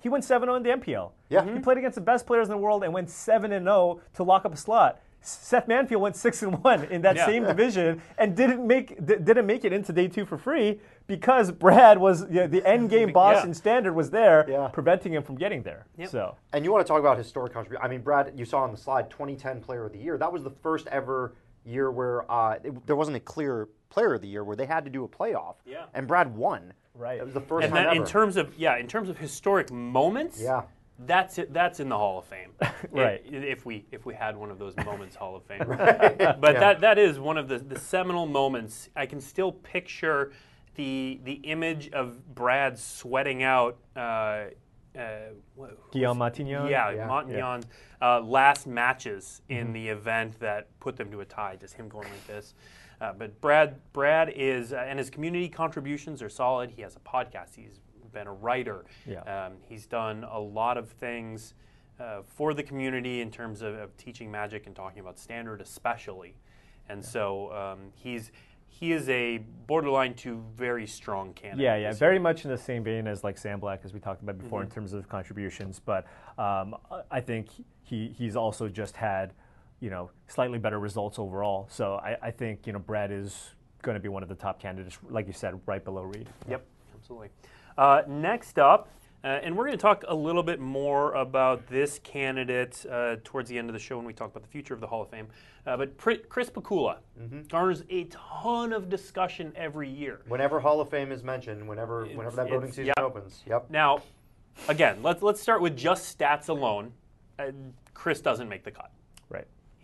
he went 7 0 in the MPL. Yeah. He played against the best players in the world and went 7 0 to lock up a slot. Seth Manfield went 6 and 1 in that Yeah. same division and didn't make d- didn't make it into day 2 for free because Brad was you know, the end [LAUGHS] game boss Yeah. in standard was there Yeah. preventing him from getting there. Yep. So, And you want to talk about historic contribution? I mean, Brad, you saw on the slide 2010 Player of the Year. That was the first ever year where uh, it, there wasn't a clear Player of the Year where they had to do a playoff. Yeah. And Brad won. Right. That was the first And time that, ever. in terms of yeah, in terms of historic moments, yeah. that's it. That's in the Hall of Fame, [LAUGHS] Right. If, if we if we had one of those moments Hall of Fame, [LAUGHS] but that that is one of the the seminal moments. I can still picture the the image of Brad sweating out. Uh, uh, what- Guillaume Matignon? Yeah, Yeah. Matignon's uh, last matches in Mm-hmm. the event that put them to a tie, just him going like this. Uh, but Brad, Brad is, uh, and his community contributions are solid. He has a podcast. He's been a writer. Yeah. Um, he's done a lot of things uh, for the community in terms of, of teaching magic and talking about standard, especially. And so um, he's he is a borderline to very strong candidate. Yeah, yeah, very much in the same vein as like Sam Black, as we talked about before, Mm-hmm. in terms of contributions. But um, I think he he's also just had, you know, slightly better results overall. So I, I think you know Brad is going to be one of the top candidates, like you said, right below Reid. Yep, absolutely. Uh, next up, Uh, and we're going to talk a little bit more about this candidate uh, towards the end of the show when we talk about the future of the Hall of Fame. Uh, but Pri- Chris Pikula garners a ton of discussion every year. Whenever Hall of Fame is mentioned, whenever whenever that voting season yep. opens, yep. Now, again, let's let's start with just stats alone. Uh, Chris doesn't make the cut.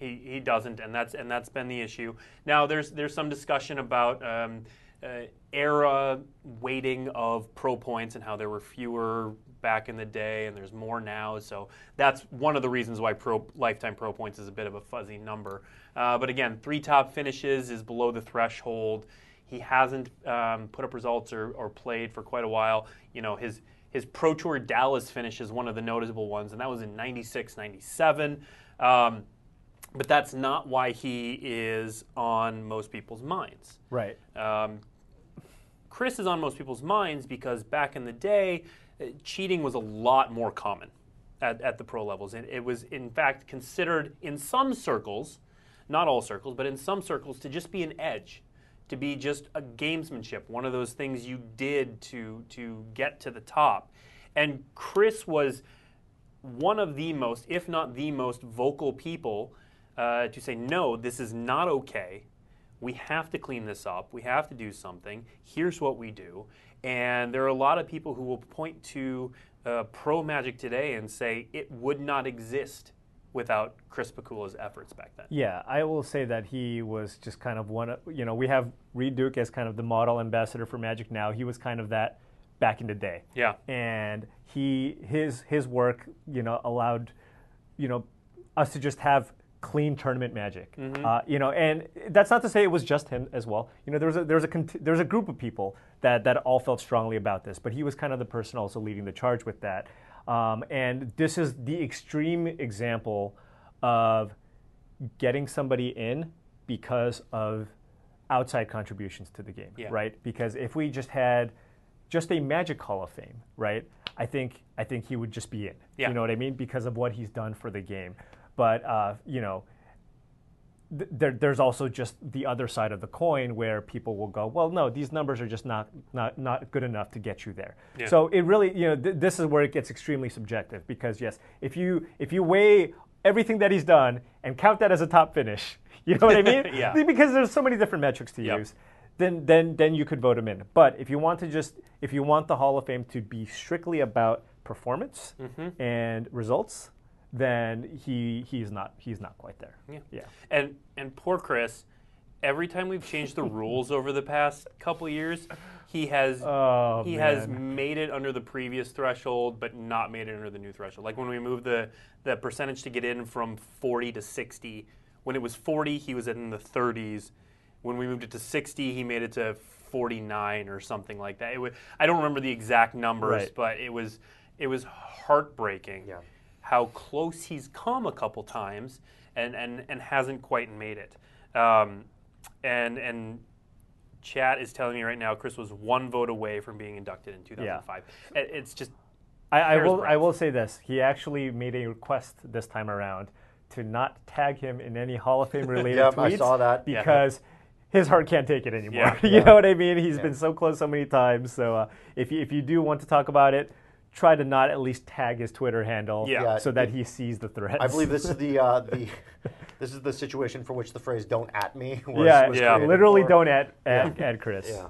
He, he doesn't, and that's and that's been the issue. Now there's there's some discussion about um, uh, era weighting of pro points and how there were fewer back in the day, and there's more now. So that's one of the reasons why pro lifetime pro points is a bit of a fuzzy number. Uh, but again, three top finishes is below the threshold. He hasn't um, put up results or, or played for quite a while. You know his his Pro Tour Dallas finish is one of the noticeable ones, and that was in 96, 97. Um, but that's not why he is on most people's minds. Right. Um, Chris is on most people's minds because back in the day, uh, cheating was a lot more common at, at the pro levels. And it was, in fact, considered in some circles, not all circles, but in some circles, to just be an edge, to be just a gamesmanship, one of those things you did to, to get to the top. And Chris was one of the most, if not the most, vocal people uh, to say, no, this is not okay. We have to clean this up. We have to do something. Here's what we do. And there are a lot of people who will point to uh, Pro Magic today and say it would not exist without Chris Pikula's efforts back then. Yeah, I will say that he was just kind of one of, you know, we have Reid Duke as kind of the model ambassador for Magic now. He was kind of that back in the day. Yeah. And he his his work, you know, allowed, you know, us to just have clean tournament magic. Uh, you know, and that's not to say it was just him as well. You know, there was a there was a cont- there was a group of people that that all felt strongly about this, but he was kind of the person also leading the charge with that. Um, and this is the extreme example of getting somebody in because of outside contributions to the game, Yeah. right? Because if we just had just a Magic Hall of Fame, right? I think I think he would just be in. Yeah. You know what I mean? Because of what he's done for the game. But uh, you know, th- there, there's also just the other side of the coin where people will go, well, no, these numbers are just not not not good enough to get you there. Yeah. So it really, you know, th- this is where it gets extremely subjective because yes, if you if you weigh everything that he's done and count that as a top finish, [LAUGHS] you know what I mean? [LAUGHS] Yeah. Because there's so many different metrics to Yep. use. Then, then, then you could vote him in. But if you want to just, if you want the Hall of Fame to be strictly about performance Mm-hmm. and results, then he he's not he's not quite there. Yeah. Yeah. And and poor Chris, every time we've changed the rules over the past couple years, he has [LAUGHS] Oh, he has made it under the previous threshold, but not made it under the new threshold. Like when we moved the the percentage to get in from 40 to 60, when it was 40, he was in the 30s. When we moved it to 60, he made it to 49 or something like that. It was, I don't remember the exact numbers, Right. but it was it was heartbreaking Yeah. How close he's come a couple times and, and, and hasn't quite made it. Um, and and chat is telling me right now Chris was one vote away from being inducted in 2005. It- It's just I, I will. breadth. I will say this. He actually made a request this time around to not tag him in any Hall of Fame [LAUGHS] related Yep, tweets. I saw that. Yeah. because his heart can't take it anymore. Yeah. [LAUGHS] you Yeah. know what I mean? He's Yeah. been so close so many times. So uh, if you, if you do want to talk about it, try to not at least tag his Twitter handle, Yeah. Yeah, so that he sees the threads. I believe this is the uh, the [LAUGHS] this is the situation for which the phrase "don't at me" was, yeah, was Yeah. literally for. don't at add, add Chris. Yeah,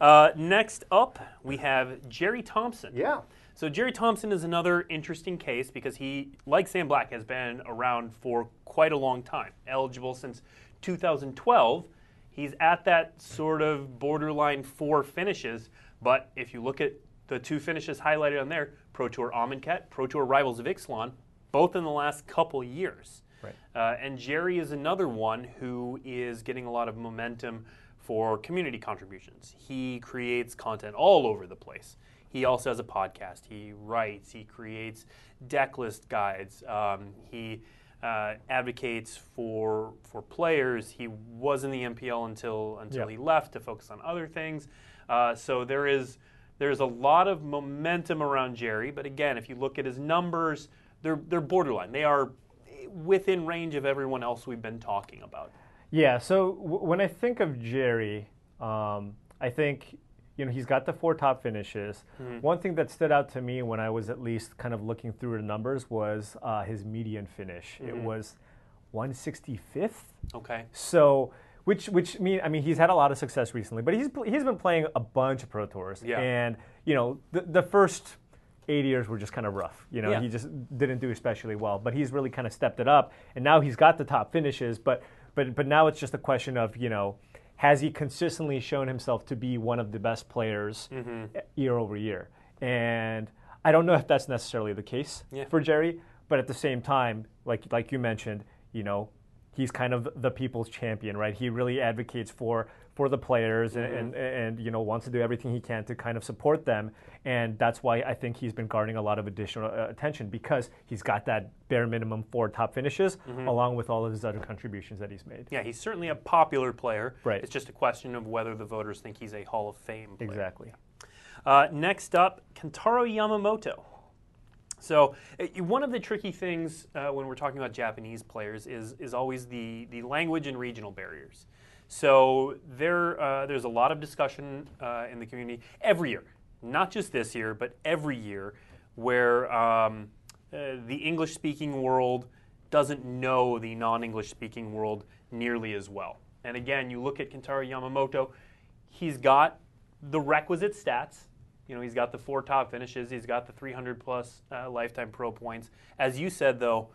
uh, next up we have Jerry Thompson. yeah. So Jerry Thompson is another interesting case because he, like Sam Black, has been around for quite a long time. Eligible since 2012. He's at that sort of borderline four finishes. But if you look at the two finishes highlighted on there, Pro Tour Amonkhet, Pro Tour Rivals of Ixalan, both in the last couple years. Right. Uh, and Jerry is another one who is getting a lot of momentum for community contributions. He creates content all over the place. He also has a podcast. He writes. He creates deck list guides. Um, he uh, advocates for for players. He was in the MPL until until Yeah. he left to focus on other things. Uh, so there is there's a lot of momentum around Jerry. But again, if you look at his numbers, they're they're borderline. They are within range of everyone else we've been talking about. Yeah. So w- when I think of Jerry, um, I think you know, he's got the four top finishes. Mm-hmm. One thing that stood out to me when I was at least kind of looking through the numbers was uh, his median finish. It Mm-hmm. was 165th. Okay. So, which which mean I mean he's had a lot of success recently, but he's he's been playing a bunch of pro tours, Yeah. and you know the the first eight years were just kind of rough. You know, Yeah. he just didn't do especially well, but he's really kind of stepped it up, and now he's got the top finishes. But but but now it's just a question of you know. Has he consistently shown himself to be one of the best players Mm-hmm. year over year? And I don't know if that's necessarily the case Yeah. for Jerry, but at the same time, like like you mentioned, you know, he's kind of the people's champion, right? He really advocates for for the players and, and and you know wants to do everything he can to kind of support them, and that's why I think he's been garnering a lot of additional uh, attention because he's got that bare minimum four top finishes along with all of his other contributions that he's made. Yeah, he's certainly a popular player. Right. It's just a question of whether the voters think he's a Hall of Fame player. Exactly. Uh, next up, Kentaro Yamamoto. So uh, one of the tricky things uh, when we're talking about Japanese players is is always the the language and regional barriers. So there uh, there's a lot of discussion uh, in the community every year, not just this year, but every year, where um, uh, the English speaking world doesn't know the non English speaking world nearly as well. And again, you look at Kentaro Yamamoto, he's got the requisite stats. You know, he's got the four top finishes. He's got the 300 plus uh, lifetime pro points. As you said, though,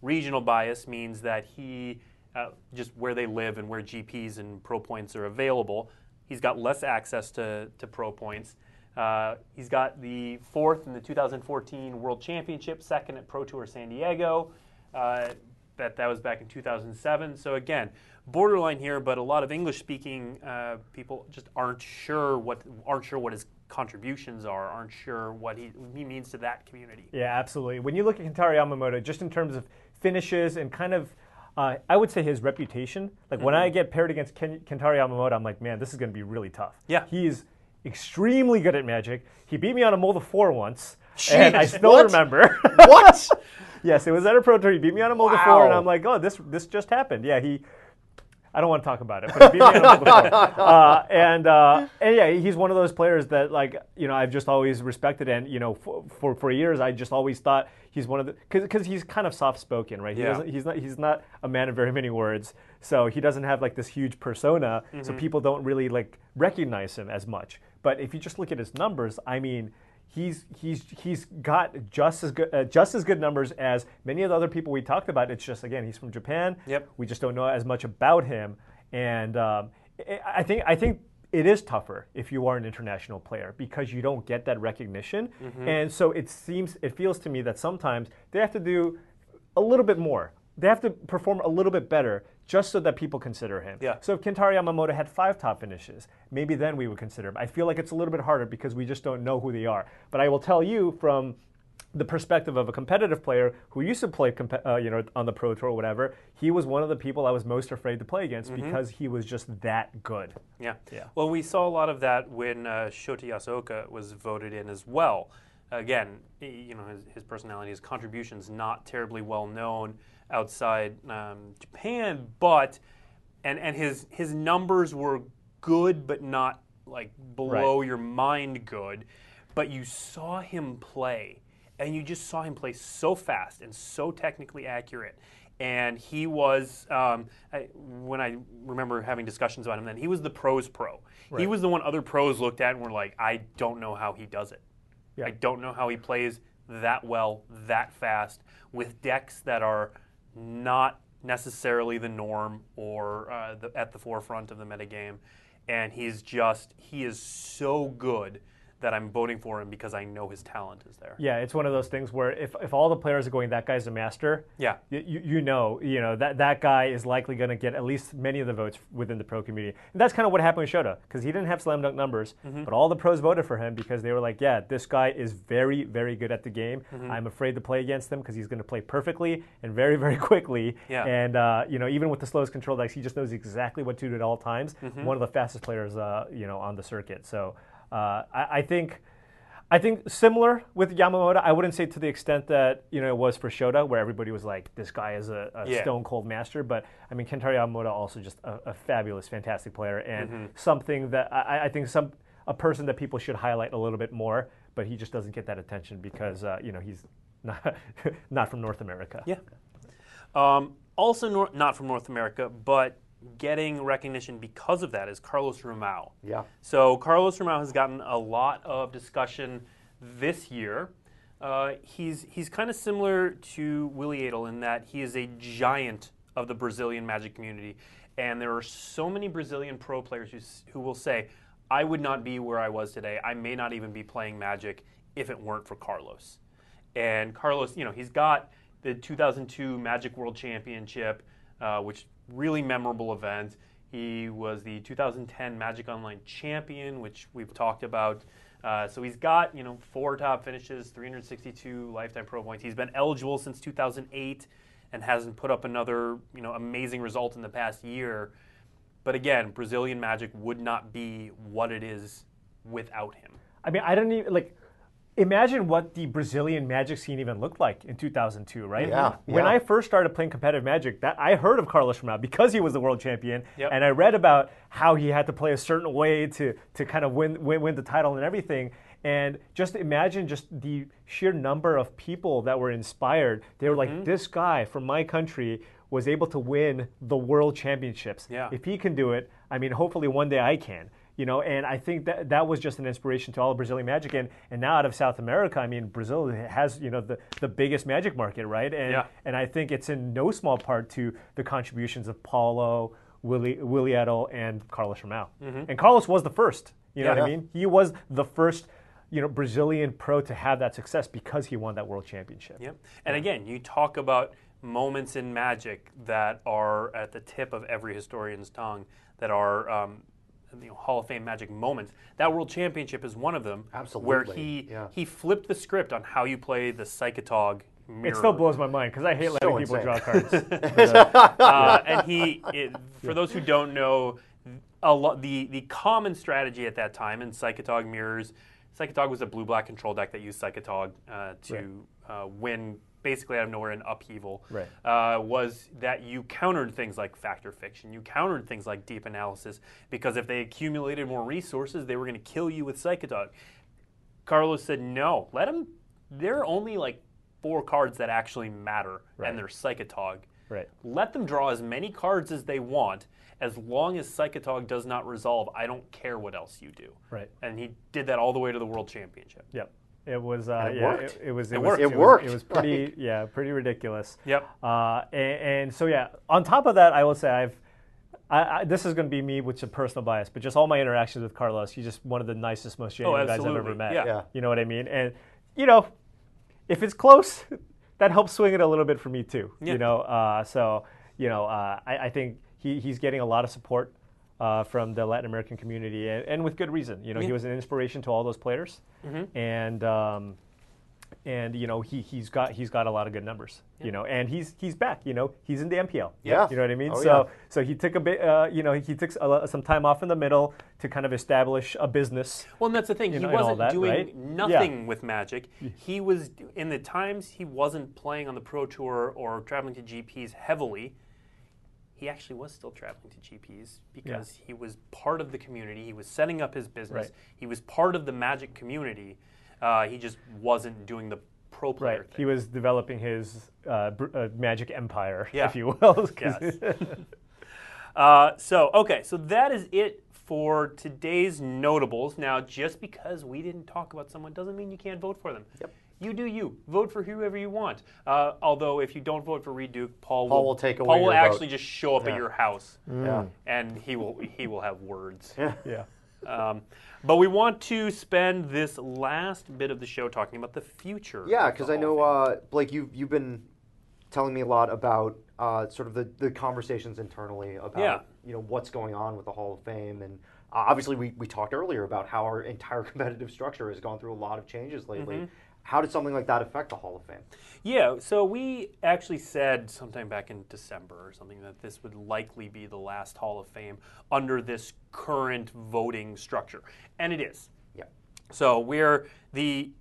regional bias means that he uh, just where they live and where GPs and pro points are available. He's got less access to, to pro points. Uh, he's got the fourth in the 2014 World Championship, second at Pro Tour San Diego. Uh, that that was back in 2007. So again, borderline here, but a lot of English-speaking uh, people just aren't sure what aren't sure what his contributions are, aren't sure what he, he means to that community. Yeah, absolutely. When you look at Kentaro Yamamoto, just in terms of finishes and kind of, uh, I would say his reputation. Like when I get paired against Ken- Kentaro Yamamoto, I'm like, man, this is going to be really tough. Yeah. he's extremely good at Magic. He beat me on a mull to four once, and I still what? remember. what? [LAUGHS] yes, it was at a pro tour. He beat me on a mull to four, and I'm like, oh, this this just happened. Yeah, he. I don't want to talk about it, but beat me on a mull to four. Uh, and uh, and yeah, he's one of those players that like you know I've just always respected, and you know for for, for years I just always thought he's one of the because he's kind of soft spoken, right? He Yeah. doesn't, he's not he's not a man of very many words, so he doesn't have like this huge persona, so people don't really like recognize him as much. But if you just look at his numbers, I mean he's he's he's got just as good uh, just as good numbers as many of the other people we talked about. It's just again he's from Japan. Yep. We just don't know as much about him, and um, I I think I think it is tougher if you are an international player because you don't get that recognition, and so it seems it feels to me that sometimes they have to do a little bit more. They have to perform a little bit better just so that people consider him. Yeah. So if Kentaro Yamamoto had five top finishes, maybe then we would consider him. I feel like it's a little bit harder because we just don't know who they are. But I will tell you from the perspective of a competitive player who used to play, uh, you know, on the pro tour or whatever, he was one of the people I was most afraid to play against because he was just that good. Yeah. Yeah. Well, we saw a lot of that when uh, Shota Yasooka was voted in as well. Again, you know, his, his personality, his contributions not terribly well known outside um, Japan, but and and his his numbers were good, but not like blow your mind good. But you saw him play, and you just saw him play so fast and so technically accurate. And he was, um, I, when I remember having discussions about him, then he was the pros pro. He was the one other pros looked at and were like, I don't know how he does it. Yeah. I don't know how he plays that well, that fast, with decks that are not necessarily the norm or uh, the, at the forefront of the metagame. And he's just, he is so good that I'm voting for him because I know his talent is there. Yeah, it's one of those things where if, if all the players are going, that guy's a master. Yeah. You, you know, you know that that guy is likely going to get at least many of the votes within the pro community. And that's kind of what happened with Shota because he didn't have slam dunk numbers, Mm-hmm. but all the pros voted for him because they were like, yeah, this guy is very very good at the game. Mm-hmm. I'm afraid to play against him because he's going to play perfectly and very very [LAUGHS] quickly. Yeah. And uh, you know, even with the slowest control decks, he just knows exactly what to do at all times. Mm-hmm. One of the fastest players, uh, you know, on the circuit. So I, I think. I think similar with Yamamoto. I wouldn't say to the extent that you know it was for Shota, where everybody was like, "This guy is a, a Yeah. stone cold master." But I mean, Kentaro Yamamoto also just a, a fabulous, fantastic player, and Mm-hmm. something that I, I think some a person that people should highlight a little bit more, but he just doesn't get that attention because uh, you know he's [LAUGHS] not not from North America. Yeah. Um, also, nor- not from North America, but getting recognition because of that is Carlos Romão. Yeah. So Carlos Romão has gotten a lot of discussion this year. Uh, he's he's kind of similar to Willy Edel in that he is a giant of the Brazilian Magic community, and there are so many Brazilian pro players who who will say, "I would not be where I was today. I may not even be playing Magic if it weren't for Carlos." And Carlos, you know, he's got the 2002 Magic World Championship, uh, which really memorable event. He was the 2010 Magic Online champion, which we've talked about. Uh, so he's got you know four top finishes, 362 lifetime pro points. He's been eligible since 2008, and hasn't put up another you know amazing result in the past year. But again, Brazilian Magic would not be what it is without him. I mean, I don't even like. Imagine what the Brazilian Magic scene even looked like in 2002, right? Yeah, When yeah. I first started playing competitive Magic, that I heard of Carlos Romão because he was the world champion, Yep. and I read about how he had to play a certain way to to kind of win win, win the title and everything. And just imagine just the sheer number of people that were inspired. They were Mm-hmm. like, "This guy from my country was able to win the world championships. Yeah. If he can do it, I mean, hopefully one day I can." You know and i think that that was just an inspiration to all of brazilian magic. And and now out of south america i mean brazil has you know the, the biggest magic market right? And Yeah. and i think it's in no small part to the contributions of paulo willie willie Edel, and carlos romão and carlos was the first you know what i mean? He was the first you know brazilian pro to have that success because he won that world championship. Yep. And again, you talk about moments in magic that are at the tip of every historian's tongue that are um, you know, Hall of Fame magic moments. That World Championship is one of them. Absolutely. Where he yeah. he flipped the script on how you play the Psychotog mirror. it still blows my mind because i hate letting people draw cards [LAUGHS] uh, [LAUGHS] and he, it, for those who don't know, a lo- the the common strategy at that time in Psychotog mirrors, Psychotog was a blue black control deck that used Psychotog uh, to uh, win basically out of nowhere in upheaval. Right. Uh, was that you countered things like Fact or Fiction, you countered things like deep analysis because if they accumulated more resources, they were going to kill you with Psychotog. Carlos said, no, let them. There are only like four cards that actually matter, Right. and they're Psychotog. right Let them draw as many cards as they want, as long as Psychotog does not resolve. I don't care what else you do. right And he did that all the way to the World Championship. Yep. It was. Uh, it yeah, worked. It, it was. It was- worked. It was- worked. It was pretty. yeah, pretty ridiculous. Yep. Uh, and, and so yeah. On top of that, I will say I've. I, I, this is going to be me with some personal bias, but just all my interactions with Carlos, he's just one of the nicest, most genuine guys I've ever met. Yeah. Yeah. You know what I mean? And you know, if it's close, [LAUGHS] that helps swing it a little bit for me too. Yeah. You know, uh, so you know, uh, I, I think he, he's getting a lot of support uh, from the Latin American community, and, and with good reason. You know, he was an inspiration to all those players, and um, and you know he he's got he's got a lot of good numbers. You know, and he's he's back. You know, he's in the MPL. Yeah. You know what I mean? Oh, so yeah. so he took a bit. Uh, you know, he took a, some time off in the middle to kind of establish a business. Well, and that's the thing. He know, wasn't that, doing right? nothing with Magic. He was in the times he wasn't playing on the Pro Tour or traveling to GPs heavily. He actually was still traveling to GPs because he was part of the community. He was setting up his business. Right. He was part of the Magic community. Uh, he just wasn't doing the pro player Right. thing. He was developing his uh, br- uh, magic empire, Yeah. if you will. [LAUGHS] Yes. [LAUGHS] Uh, so, okay, so that is it for today's notables. Now, just because we didn't talk about someone doesn't mean you can't vote for them. Yep. You do you. Vote for whoever you want. Uh, although, if you don't vote for Reid Duke, Paul, Paul will take away Paul will your actually vote. just show up at your house, Yeah. and he will he will have words. [LAUGHS] yeah. Um, but we want to spend this last bit of the show talking about the future. Yeah, because I know uh, Blake, you've you've been telling me a lot about uh, sort of the, the conversations internally about Yeah. you know what's going on with the Hall of Fame, and uh, obviously we, we talked earlier about how our entire [LAUGHS] competitive structure has gone through a lot of changes lately. Mm-hmm. How did something like that affect the Hall of Fame? Yeah, so we actually said sometime back in December or something that this would likely be the last Hall of Fame under this current voting structure. And it is. Yeah. So we're the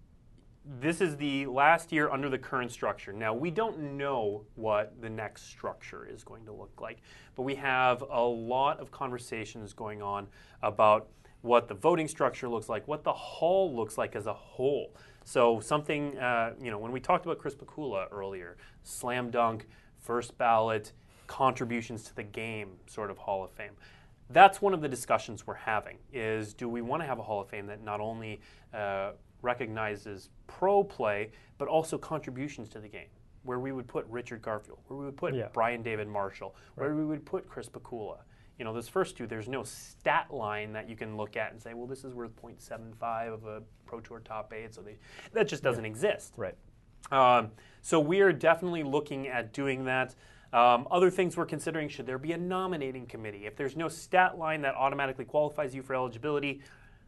this is the last year under the current structure. Now we don't know what the next structure is going to look like, but we have a lot of conversations going on about what the voting structure looks like, what the hall looks like as a whole. So something, uh, you know, when we talked about Chris Pikula earlier, slam dunk, first ballot, contributions to the game sort of Hall of Fame. That's one of the discussions we're having is do we want to have a Hall of Fame that not only uh, recognizes pro play, but also contributions to the game? Where we would put Richard Garfield, where we would put Yeah. Brian David Marshall, where we would put Chris Pikula. You know, those first two, there's no stat line that you can look at and say, well, this is worth 0.75 of a Pro Tour top eight. So they, that just doesn't exist. Right. Um, so we are definitely looking at doing that. Um, other things we're considering should there be a nominating committee? If there's no stat line that automatically qualifies you for eligibility,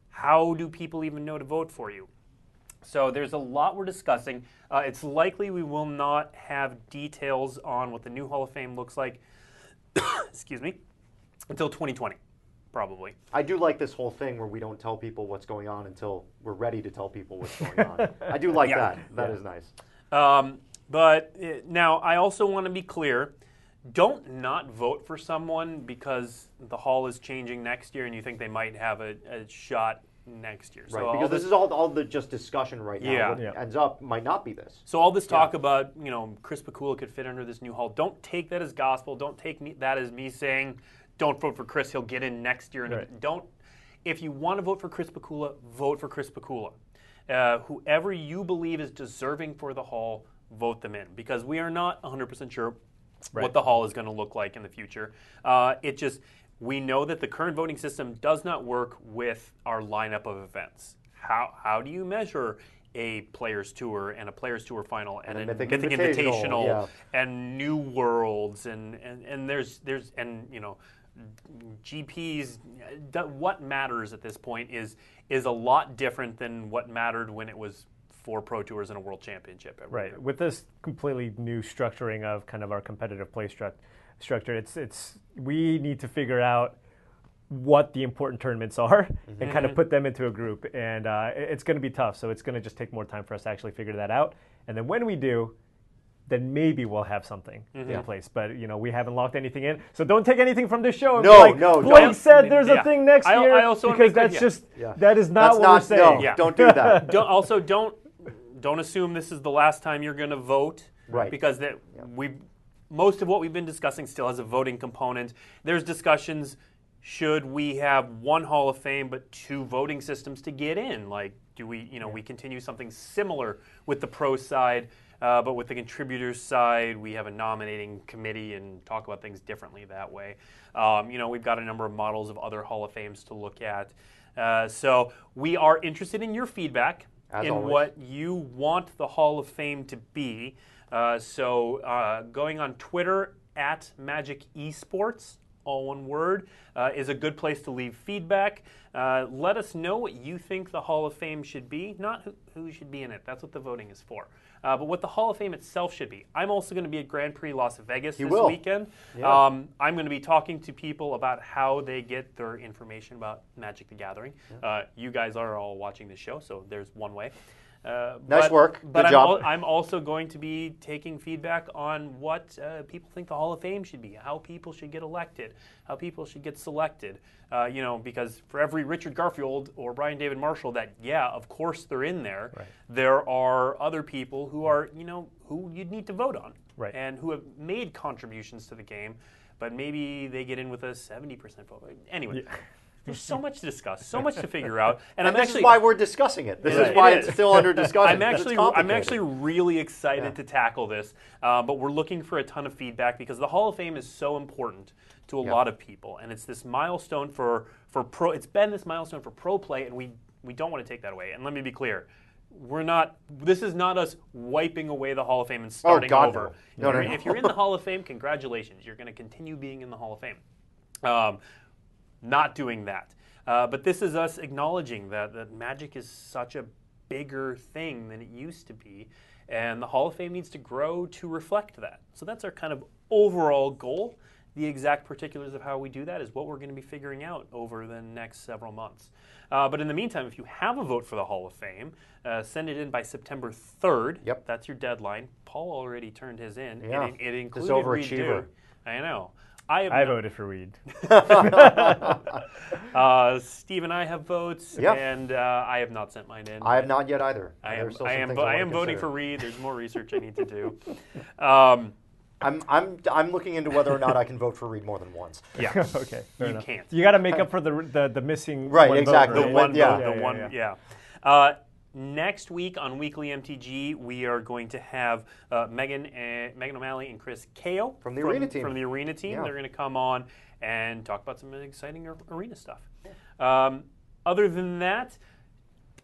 how do people even know to vote for you? So there's a lot we're discussing. Uh, it's likely we will not have details on what the new Hall of Fame looks like, [COUGHS] excuse me, until 2020, probably. I do like this whole thing where we don't tell people what's going on until we're ready to tell people what's going on. [LAUGHS] I do like Yeah. that. That is nice. Um, but uh, now, I also want to be clear don't not vote for someone because the hall is changing next year and you think they might have a, a shot next year. Right, all because this is all, all the just discussion right now. Yeah. What Yeah. ends up might not be this. So all this talk about you know Chris Pikula could fit under this new hall. Don't take that as gospel. Don't take me, that as me saying don't vote for Chris. He'll get in next year. And Right. don't. If you want to vote for Chris Pikula, vote for Chris Pikula. Uh, whoever you believe is deserving for the hall, vote them in because we are not 100% sure what the hall is going to look like in the future. Uh, it just we know that the current voting system does not work with our lineup of events. How how do you measure a players tour and a players tour final and, And a Mythic mythic, Invitational, invitational, yeah. and new worlds and, and and there's there's and you know GPs what matters at this point is is a lot different than what mattered when it was four pro tours and a world championship Right. year. With this completely new structuring of kind of our competitive play stru- structure, it's it's we need to figure out what the important tournaments are [LAUGHS] and kind of put them into a group, and uh, it's going to be tough. So it's going to just take more time for us to actually figure that out. And then when we do, then maybe we'll have something in mm-hmm. place. But you know, we haven't locked anything in, so don't take anything from this show. No, like, no, Blake don't. said there's Yeah. a thing next I- year I also because that's yeah. just Yeah. that is not That's what not we're saying. no. Yeah. Don't do that. [LAUGHS] don't, also don't don't assume this is the last time you're going to vote Right. because that we most of what we've been discussing still has a voting component there's discussions should we have one hall of fame but two voting systems to get in like do we you know we continue something similar with the pro side uh, but with the contributors side we have a nominating committee and talk about things differently that way um, you know we've got a number of models of other hall of fames to look at uh, so we are interested in your feedback As in always. what you want the Hall of Fame to be. Uh, so uh, going on Twitter at Magic Esports, all one word, uh, is a good place to leave feedback. Uh, let us know what you think the Hall of Fame should be, not who, who should be in it. That's what the voting is for. Uh, but what the Hall of Fame itself should be. I'm also going to be at Grand Prix Las Vegas You this will. weekend. Yeah. Um, I'm going to be talking to people about how they get their information about Magic the Gathering. Uh, you guys are all watching this show, so there's one way. Uh, Nice but- work. But Good I'm, job. al- I'm also going to be taking feedback on what uh, people think the Hall of Fame should be, how people should get elected, how people should get selected. Uh, you know, because for every Richard Garfield or Brian David Marshall, that yeah, of course they're in there. There are other people who are, you know, who you'd need to vote on, Right. and who have made contributions to the game, but maybe they get in with a 70% vote. Anyway. There's so much to discuss, so much to figure out, [LAUGHS] and, And, I'm this actually is why we're discussing it. This is why It it's still under [LAUGHS] discussion. I'm actually I'm actually really excited Yeah. to tackle this, uh, but we're looking for a ton of feedback because the Hall of Fame is so important to a Yeah. lot of people, and it's this milestone for for pro. It's been this milestone for pro play, and we we don't want to take that away. And let me be clear. We're not. This is not us wiping away the Hall of Fame and starting Oh, God, over. no. No, no, If you're- no. If you're in the [LAUGHS] Hall of Fame, congratulations. You're going to continue being in the Hall of Fame. Um, not doing that. Uh, but this is us acknowledging that, that magic is such a bigger thing than it used to be. And the Hall of Fame needs to grow to reflect that. So that's our kind of overall goal. The exact particulars of how we do that is what we're going to be figuring out over the next several months. Uh, but in the meantime, if you have a vote for the Hall of Fame, uh, send it in by September 3rd. Yep. That's your deadline. Paul already turned his in. Yeah. It, it This overachiever. redo. I know. I have I not- voted for Reid. [LAUGHS] [LAUGHS] Uh, Steve and I have votes, Yeah. and uh, I have not sent mine in. I have not yet either. I am. I am. things vo- I am voting for Reid. There's more research I need to do. [LAUGHS] Um, I'm, I'm, I'm looking into whether or not I can vote for Reid more than once. yeah. okay, fair You enough. can't. You got to make up for the the, the missing Right, one vote, exactly. The one. Yeah. vote, the Yeah, one. yeah, Yeah. Uh, next week on Weekly MTG, we are going to have uh, Megan, and, Megan O'Malley and Chris Kao From the arena team. From the arena team, Yeah. they're going to come on and talk about some exciting arena stuff. Um, other than that,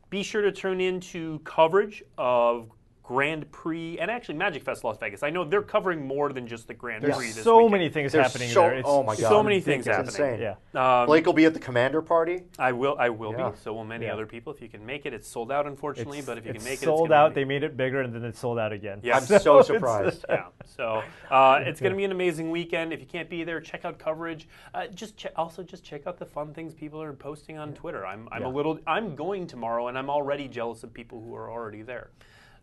be sure to tune in to coverage of Grand Prix and actually Magic Fest Las Vegas. I know they're covering more than just the Grand There's Prix this so weekend. many things There's happening so, there. It's oh my god, so many things it's happening. Insane. Yeah. Um, Blake will be at the commander party. I will. I will Yeah. be. So will many Yeah. other people. If you can make it, it's sold out, unfortunately. It's, but if you can make it, sold it's gonna out. Be, They made it bigger, and then it's sold out again. Yeah. I'm [LAUGHS] so it's- surprised. yeah. So uh, it's going to be [LAUGHS] an amazing weekend. If you can't be there, check out coverage. Uh, just che- also just check out the fun things people are posting on Twitter. I'm I'm a little. I'm going tomorrow, and I'm already jealous of people who are already there.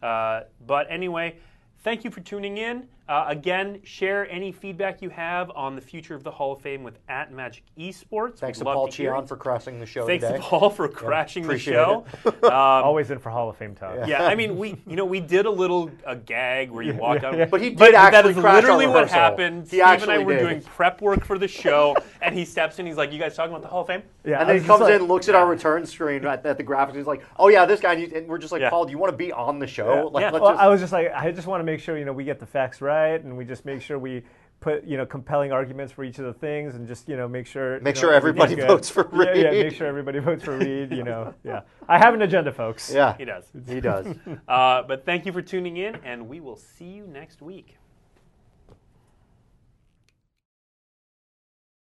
Uh, but anyway. Thank you for tuning in. Uh, again, share any feedback you have on the future of the Hall of Fame with at Magic Esports. Thanks We'd to Paul hear Cheon for crashing the show Thanks today. to Paul for crashing the show. [LAUGHS] Um, Always in for Hall of Fame talk. yeah, I mean, we you know we did a little a gag where you walk out, yeah. But he did but actually is crash literally what happened. He Steve and I were did. doing prep work for the show, and he steps in. He's like, "You guys talking about the Hall of Fame?" Yeah, and then he comes like- in, looks at our return screen at, at the graphics. He's like, "Oh yeah, this guy." And, and we're just like, Yeah. "Paul, do you want to be on the show?" Yeah. Like, Yeah. let's Well, just- I was just like, I just want to make sure you know we get the facts right, and we just make sure we put you know compelling arguments for each of the things, and just you know make sure Make you sure everybody votes for Yeah, yeah, make sure everybody votes for Reid. You know, [LAUGHS] yeah. I have an agenda, folks. yeah, He does. he does. [LAUGHS] Uh, but thank you for tuning in, and we will see you next week.